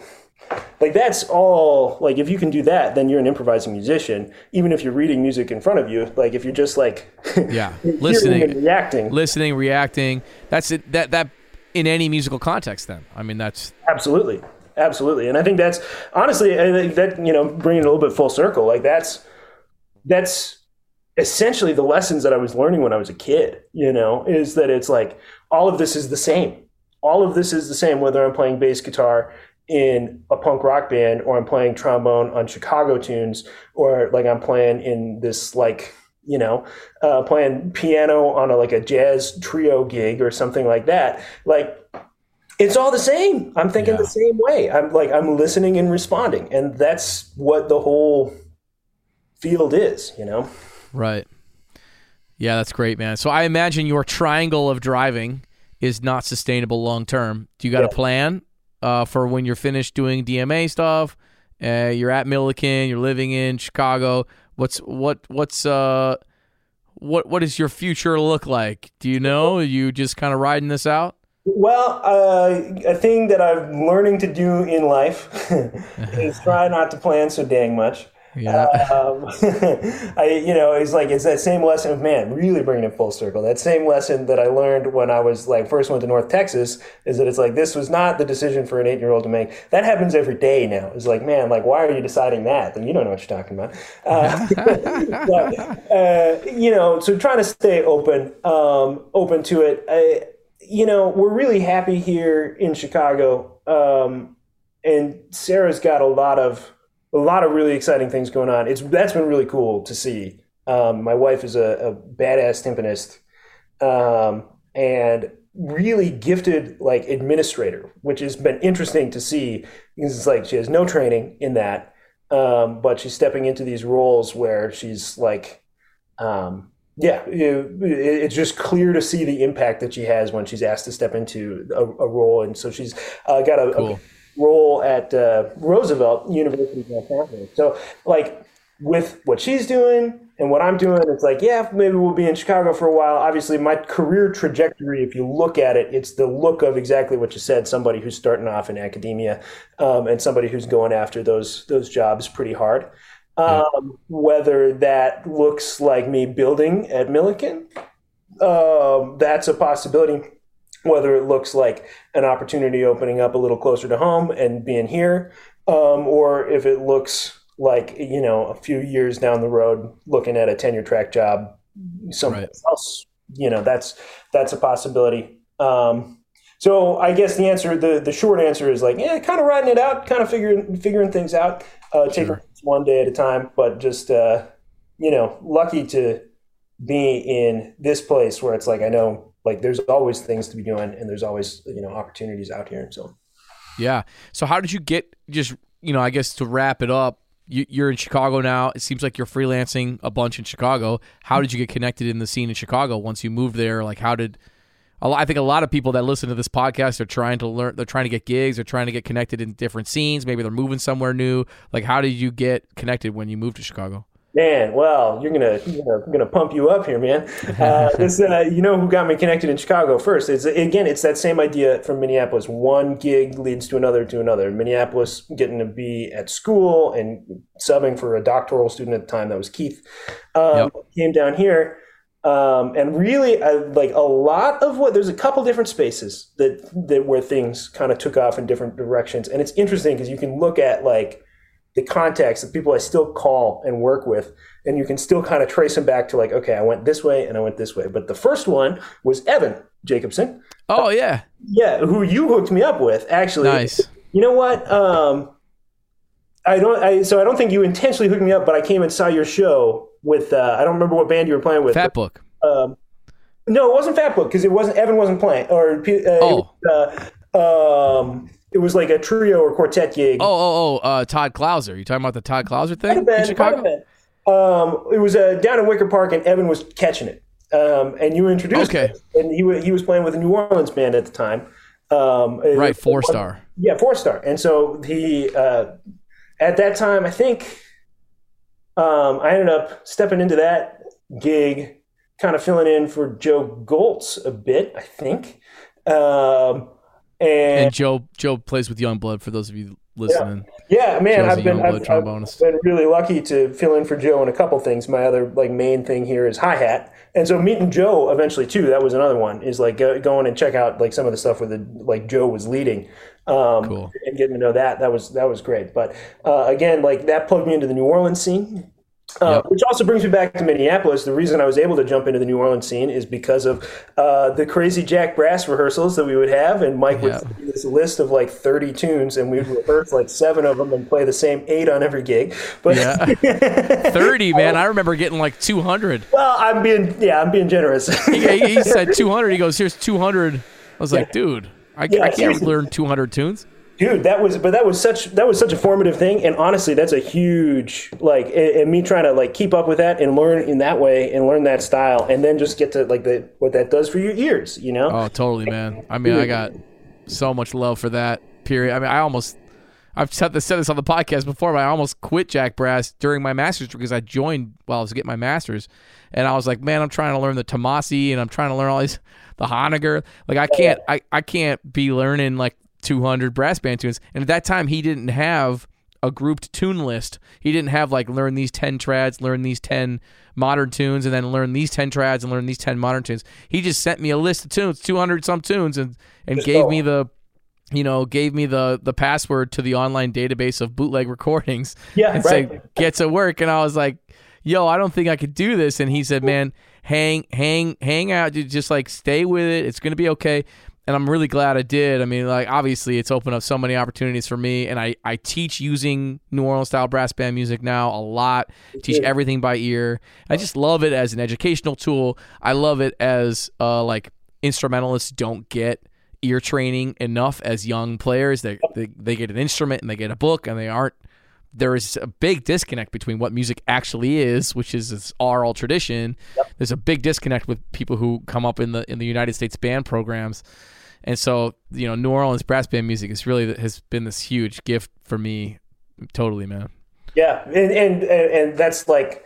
C: like that's all like if you can do that then you're an improvising musician even if you're reading music in front of you like if you're just like
B: Yeah. Listening.
C: reacting
B: Listening, reacting. That's it. That that in any musical context. Then I mean that's
C: absolutely absolutely and i think that's honestly I think that you know bringing it a little bit full circle like that's that's essentially the lessons that i was learning when i was a kid you know is that it's like all of this is the same all of this is the same whether i'm playing bass guitar in a punk rock band or i'm playing trombone on chicago tunes or like i'm playing in this like you know uh, playing piano on a like a jazz trio gig or something like that like it's all the same i'm thinking
B: Yeah.
C: the same way i'm like i'm listening and responding and that's what the whole field is you know
B: right. Yeah, that's great, man. So I imagine your triangle of driving is not sustainable long term. Do you got a plan uh, for when you're finished doing DMA stuff? Uh, you're at Millikin. You're living in Chicago. What's what what's uh what what does your future look like? Do you know? Are you just kind of riding this out?
C: Well, uh, a thing that I'm learning to do in life is try not to plan so dang much.
B: Yeah.
C: Um, I, you know, it's like it's that same lesson of man, really bringing it full circle. That same lesson that I learned when I was like first went to North Texas is that it's like this was not the decision for an eight year old to make. That happens every day now. It's like man, like why are you deciding that? Then you don't know what you're talking about. Uh, but, uh, you know, so trying to stay open, um, open to it. I, you know, we're really happy here in Chicago, um, and Sarah's got a lot of a lot of really exciting things going on. It's that's been really cool to see. Um, my wife is a, a badass timpanist, um, and really gifted like administrator, which has been interesting to see. Because it's like she has no training in that, um, but she's stepping into these roles where she's like, um, yeah, it, it's just clear to see the impact that she has when she's asked to step into a, a role, and so she's uh, got a, a
B: Cool.
C: Role at uh, Roosevelt University Angeles. So, like, with what she's doing and what I'm doing, it's like, yeah, maybe we'll be in Chicago for a while. Obviously, my career trajectory, if you look at it, it's the look of exactly what you said somebody who's starting off in academia um, and somebody who's going after those, those jobs pretty hard. Um, whether that looks like me building at Millikin, um, that's a possibility whether it looks like an opportunity opening up a little closer to home and being here, um, or if it looks like you know a few years down the road looking at a tenure track job somewhere
B: Right.
C: else you know that's that's a possibility um, so I guess the answer the the short answer is like yeah kind of riding it out kind of figuring figuring things out uh, taking
B: Sure.
C: one day at a time but just uh, you know lucky to be in this place where it's like I know like there's always things to be doing and there's always you know opportunities out here and so
B: Yeah. So how did you get just you know I guess to wrap it up? You, you're in Chicago now. It seems like you're freelancing a bunch in Chicago. How did you get connected in the scene in Chicago once you moved there? Like how did I think a lot of people that listen to this podcast are trying to learn. They're trying to get gigs. They're trying to get connected in different scenes. Maybe they're moving somewhere new. Like how did you get connected when you moved to Chicago?
C: Man, well, you're gonna you're gonna, gonna pump you up here, man. Uh, this, uh, you know who got me connected in Chicago first? It's again, it's that same idea from Minneapolis. One gig leads to another to another. Minneapolis getting to be at school and subbing for a doctoral student at the time. That was Keith. Um, Came down here, um, and really, like a lot of what there's a couple different spaces that that where things kind of took off in different directions, and it's interesting because you can look at like the contacts, of people I still call and work with, and you can still kind of trace them back to like, okay, I went this way and I went this way. But the first one was Evan Jacobson,
B: Oh yeah,
C: yeah, who you hooked me up with, actually.
B: nice.
C: You know what? Um, I don't. I so I don't think you intentionally hooked me up, but I came and saw your show with. Uh, I don't remember what band you were playing with.
B: Fat book.
C: um, no, it wasn't Fat Book because it wasn't. Evan wasn't playing, or uh,
B: Oh.
C: was, uh, um, it was like a trio or quartet gig.
B: Oh oh oh. Uh, Todd Clouser. You talking about the Todd Clouser thing
C: Might have
B: in
C: been, might
B: Chicago?
C: have been. Um, it was uh, down in Wicker Park, and Evan was catching it. Um, and you introduced
B: Okay.
C: him, and he he was playing with a New Orleans band at the time. Um,
B: Right, four star.
C: Yeah, four star. And so he uh, at that time, I think um, I ended up stepping into that gig, kind of filling in for Joe Goltz a bit. I think. Um, and
B: And Joe Joe plays with Youngblood. For those of you listening,
C: Yeah, man,
B: Joe's a
C: I've been, I've, I've been really lucky to fill in for Joe in a couple things. My other like main thing here is hi hat, and so meeting Joe eventually too. That was another one. Is like go, going and check out like some of the stuff where the like Joe was leading, um,
B: Cool.
C: and getting to know that. That was that was great. But uh, again, like that plugged me into the New Orleans scene. Uh,
B: Yep.
C: Which also brings me back to Minneapolis. The reason I was able to jump into the New Orleans scene is because of uh, the crazy Jack Brass rehearsals that we would have, and Mike would
B: Yep.
C: send me this list of like 30 tunes, and we'd rehearse like seven of them and play the same eight on every gig. But
B: Yeah. thirty man. I remember getting like two hundred.
C: well, I'm being yeah, I'm being generous.
B: He, he said two hundred. He goes, "Here's two hundred. I was like, "Dude, I,
C: Yeah,
B: I can't learn two hundred tunes."
C: Dude that was but that was such that was such a formative thing and honestly that's a huge like and, and me trying to like keep up with that and learn in that way and learn that style and then just get to like the what that does for your ears you know
B: Oh, totally, man. I mean, I got so much love for that period. I mean, I almost. I've said this, said this on the podcast before, but I almost quit Jack Brass during my master's because I joined while I was getting my master's, and I was like, man, I'm trying to learn the Tomasi and I'm trying to learn all these the Honegger. Like I can't, I, I can't be learning like 200 brass band tunes. And at that time, he didn't have a grouped tune list. He didn't have like learn these 10 trads, learn these 10 modern tunes, and then learn these 10 trads and learn these 10 modern tunes. He just sent me a list of tunes, 200 some tunes, and and gave me the you know, gave me the the password to the online database of bootleg recordings
C: Yeah,
B: and
C: right.
B: say get to work. And I was like, yo, I don't think I could do this. And he said, man, hang, hang, hang out, dude. Just like stay with it. It's gonna be okay. And I'm really glad I did. I mean, like obviously, it's opened up so many opportunities for me. And I I teach using New Orleans style brass band music now a lot. Teach everything by ear. I just love it as an educational tool. I love it as uh like instrumentalists don't get ear training enough as young players. They, they they get an instrument and they get a book and they aren't. There is a big disconnect between what music actually is, which is its oral tradition. There's a big disconnect with people who come up in the in the United States band programs, and so you know New Orleans brass band music is really has been this huge gift for me. Totally, man.
C: Yeah, and, and and and that's like,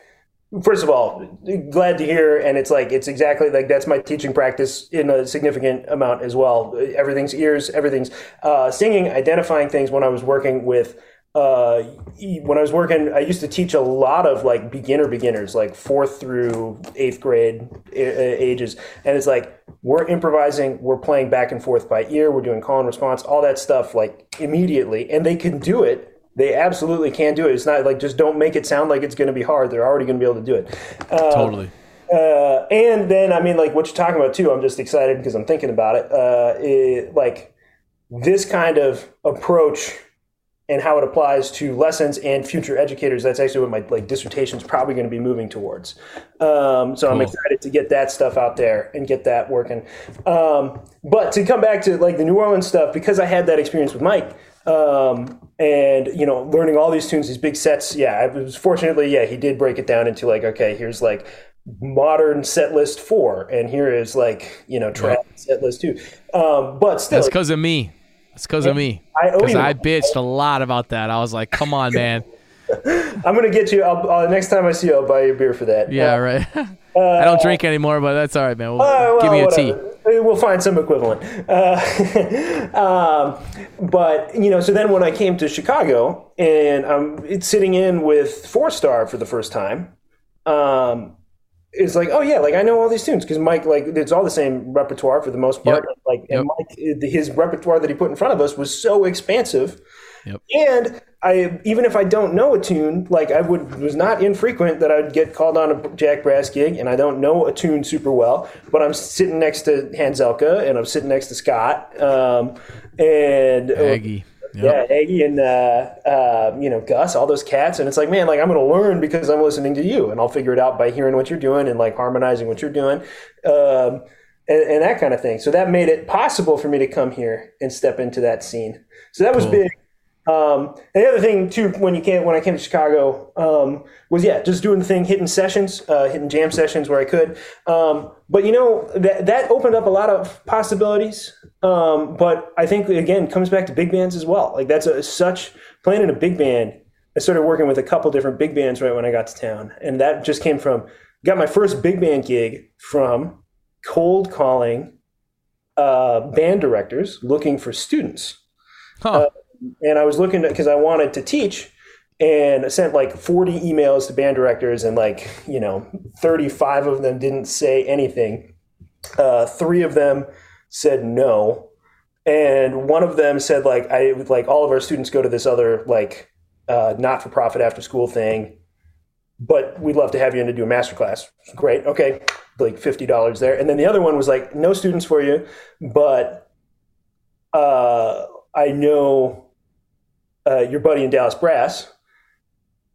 C: first of all, glad to hear, and it's like it's exactly like that's my teaching practice in a significant amount as well. Everything's ears, everything's uh, singing, identifying things. When I was working with, uh, when I was working, I used to teach a lot of like beginner beginners, like fourth through eighth grade ages, and it's like we're improvising, we're playing back and forth by ear, we're doing call and response, all that stuff like immediately, and they can do it They absolutely can do it. It's not like just don't make it sound like it's going to be hard. They're already going to be able to do it. Uh,
B: Totally.
C: uh, and then, I mean, like what you're talking about too, I'm just excited because I'm thinking about it. Uh, it. Like this kind of approach and how it applies to lessons and future educators. That's actually what my like dissertation is probably going to be moving towards. Um, so I'm excited to get that stuff out there and get that working. Um, but to come back to like the New Orleans stuff, because I had that experience with Mike. Um, and you know, learning all these tunes, these big sets. Yeah, I was fortunately, yeah, he did break it down into like, okay, here's like modern set list four, and here is like you know trad set list two. Um, but still,
B: That's because of me. It's because of me.
C: I
B: Because I bitched a lot about that. I was like, come on, man.
C: I'm gonna get you. I'll, uh, next time I see you, I'll buy you a beer for that.
B: Yeah,
C: Uh,
B: right. I don't drink anymore, but that's all right, man. We'll,
C: Uh,
B: give me a
C: well,
B: tea.
C: whatever. We'll find some equivalent. Uh, um, but you know, so then when I came to Chicago and I'm it's sitting in with Four Star for the first time, um, it's like, oh yeah, like I know all these tunes because Mike, like it's all the same repertoire for the most part.
B: Yep.
C: Like, and Mike, his repertoire that he put in front of us was so expansive.
B: Yep.
C: And I, even if I don't know a tune, like I would, was not infrequent that I'd get called on a Jack Brass gig, and I don't know a tune super well, but I'm sitting next to Hanselka and I'm sitting next to Scott, um, and
B: Aggie. Yep.
C: yeah, Aggie and uh, uh, you know Gus, all those cats, and it's like, man, like I'm going to learn because I'm listening to you, and I'll figure it out by hearing what you're doing and like harmonizing what you're doing, um, and, and that kind of thing. So that made it possible for me to come here and step into that scene. So that was
B: Cool.
C: big. Um, and the other thing too, when you came, when I came to Chicago, um, was yeah, just doing the thing, hitting sessions, uh, hitting jam sessions where I could. Um, but you know that that opened up a lot of possibilities. Um, but I think again comes back to big bands as well. Like that's a, such playing in a big band. I started working with a couple different big bands right when I got to town, and that just came from got my first big band gig from cold calling uh, band directors looking for students
B: Huh.
C: And I was looking because I wanted to teach, and I sent like 40 emails to band directors, and like you know, 35 of them didn't say anything. Uh, three of them said no, and one of them said like I like all of our students go to this other like uh, not for profit after school thing, but we'd love to have you in to do a master class. Great, okay, like fifty dollars there, and then the other one was like no students for you, but uh, I know uh, your buddy in Dallas Brass.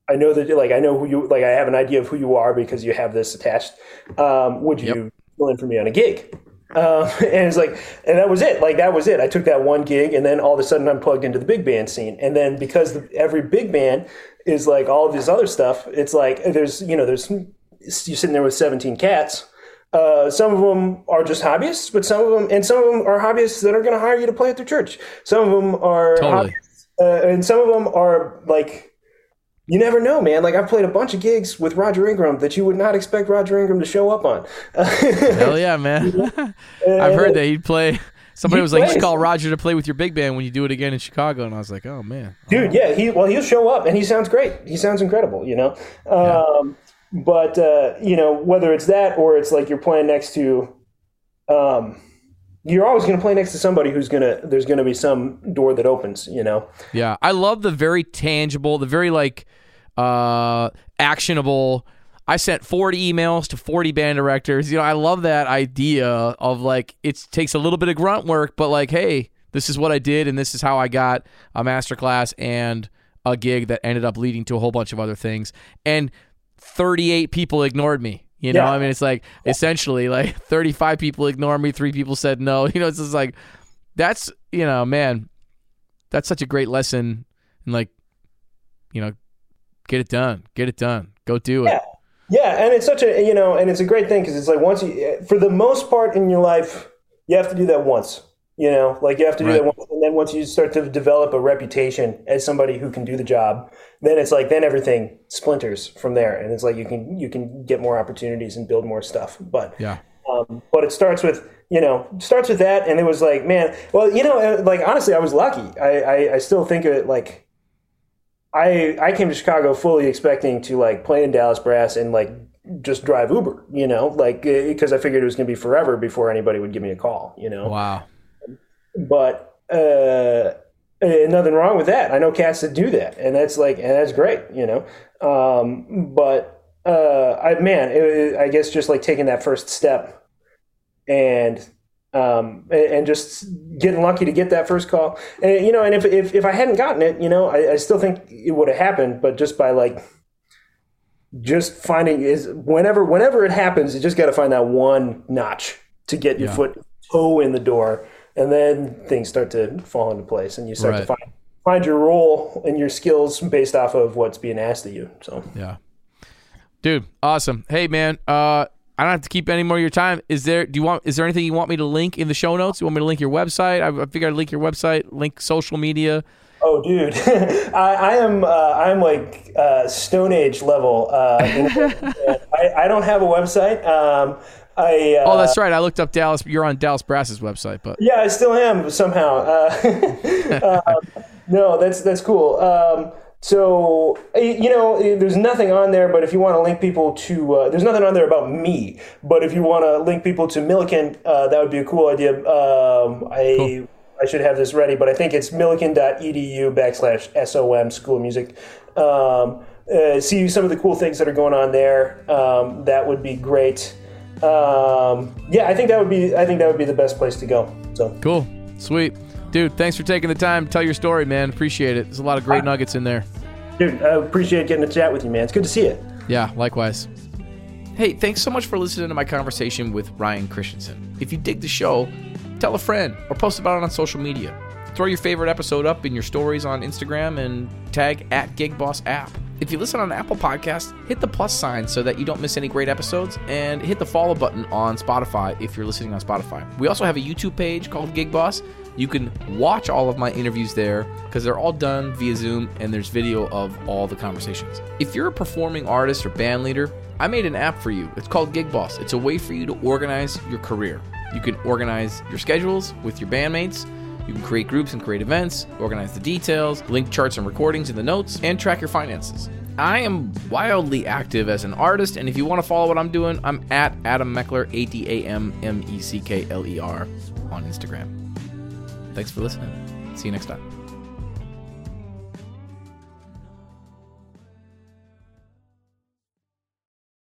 C: I know that, like, I know who you, like, I have an idea of who you are because you have this attached. Um, would you
B: Yep.
C: fill in for me on a gig? Um, and it's like, and that was it. Like, that was it. I took that one gig, and then all of a sudden, I'm plugged into the big band scene. And then because the, every big band is like all of this other stuff, it's like there's, you know, there's you're sitting there with 17 cats. Uh, some of them are just hobbyists, but some of them, and some of them are hobbyists that are going to hire you to play at their church. Some of them are
B: Totally.
C: Uh, and some of them are like you never know man like i've played a bunch of gigs with roger ingram that you would not expect roger ingram to show up on
B: Hell yeah, man. I've heard that he'd play. Somebody
C: He
B: was like, "You should call Roger to play with your big band when you do it again in Chicago," and I was like, "Oh man."
C: dude yeah he well he'll show up and he sounds great he sounds incredible you know um, but uh, you know whether it's that or it's like you're playing next to um, you're always going to play next to somebody who's going to there's going to be some door that opens you know
B: Yeah, I love the very tangible, the very like uh actionable. I sent 40 emails to 40 band directors. You know, I love that idea of like it takes a little bit of grunt work, but like, hey, this is what I did and this is how I got a masterclass and a gig that ended up leading to a whole bunch of other things. And 38 people ignored me. You know,
C: Yeah.
B: I mean, it's like essentially like 35 people ignored me, three people said no. You know, it's just like that's you know, man, that's such a great lesson. And like, you know, get it done, get it done, go do it.
C: Yeah. Yeah, and it's such a you know, and it's a great thing because it's like once you, for the most part in your life, you have to do that once. You know, like you have to do
B: Right.
C: that once, and then once you start to develop a reputation as somebody who can do the job, then it's like then everything splinters from there, and it's like you can you can get more opportunities and build more stuff. But
B: Yeah.
C: um, but it starts with you know starts with that, and it was like man, well you know uh, like honestly, I was lucky. I I, I still think of it like I I came to Chicago fully expecting to like play in Dallas Brass and like just drive Uber, you know, like because I figured it was going to be forever before anybody would give me a call, you know.
B: Wow.
C: But uh, and nothing wrong with that. I know cats that do that, and that's like, and that's great, you know. Um, but uh, I man, it, I guess just like taking that first step, and um, and, and just getting lucky to get that first call, and you know, and if if, if I hadn't gotten it, you know, I, I still think it would have happened, but just by like just finding is whenever whenever it happens, you just got to find that one notch to get your
B: Yeah.
C: foot toe in the door, and then things start to fall into place, and you start to find find your role and your skills based off of what's being asked of you. So
B: Yeah. Dude, awesome. Hey man, uh I don't have to keep any more of your time. Is there do you want is there anything you want me to link in the show notes? You want me to link your website? I, I figured I'd link your website, link social media.
C: Oh, dude, I, I am uh, I'm like uh, Stone Age level. Uh, I, I don't have a website. Um, I uh,
B: Oh, that's right. I looked up Dallas. You're on Dallas Brass's website, but
C: yeah, I still am somehow. Uh, um, no, that's that's cool. Um, so you know, there's nothing on there, but if you want to link people to, uh, there's nothing on there about me. But if you want to link people to Millikin, uh, that would be a cool idea. Um, I.
B: Cool.
C: I should have this ready, but I think it's millikin.edu backslash SOM School of Music. Um, uh, see some of the cool things that are going on there. Um, that would be great. Um, yeah, I think that would be I think that would be the best place to go. So
B: cool. Sweet. Dude, thanks for taking the time to tell your story, man. Appreciate it. There's a lot of great nuggets in there.
C: dude, I appreciate getting to chat with you, man. It's good to see you.
B: Yeah, likewise. Hey, thanks so much for listening to my conversation with Ryan Christianson. If you dig the show, tell a friend or post about it on social media. Throw your favorite episode up in your stories on Instagram and tag at GigBoss app. If you listen on Apple Podcasts, hit the plus sign so that you don't miss any great episodes and hit the follow button on Spotify if you're listening on Spotify. We also have a YouTube page called Gig Boss. You can watch all of my interviews there because they're all done via Zoom and there's video of all the conversations. If you're a performing artist or band leader, I made an app for you. It's called Gig Boss. It's a way for you to organize your career. You can organize your schedules with your bandmates. You can create groups and create events, organize the details, link charts and recordings in the notes, and track your finances. I am wildly active as an artist, and if you want to follow what I'm doing, I'm at Adam Meckler, A D A M M E C K L E R, on Instagram. Thanks for listening. See you next time.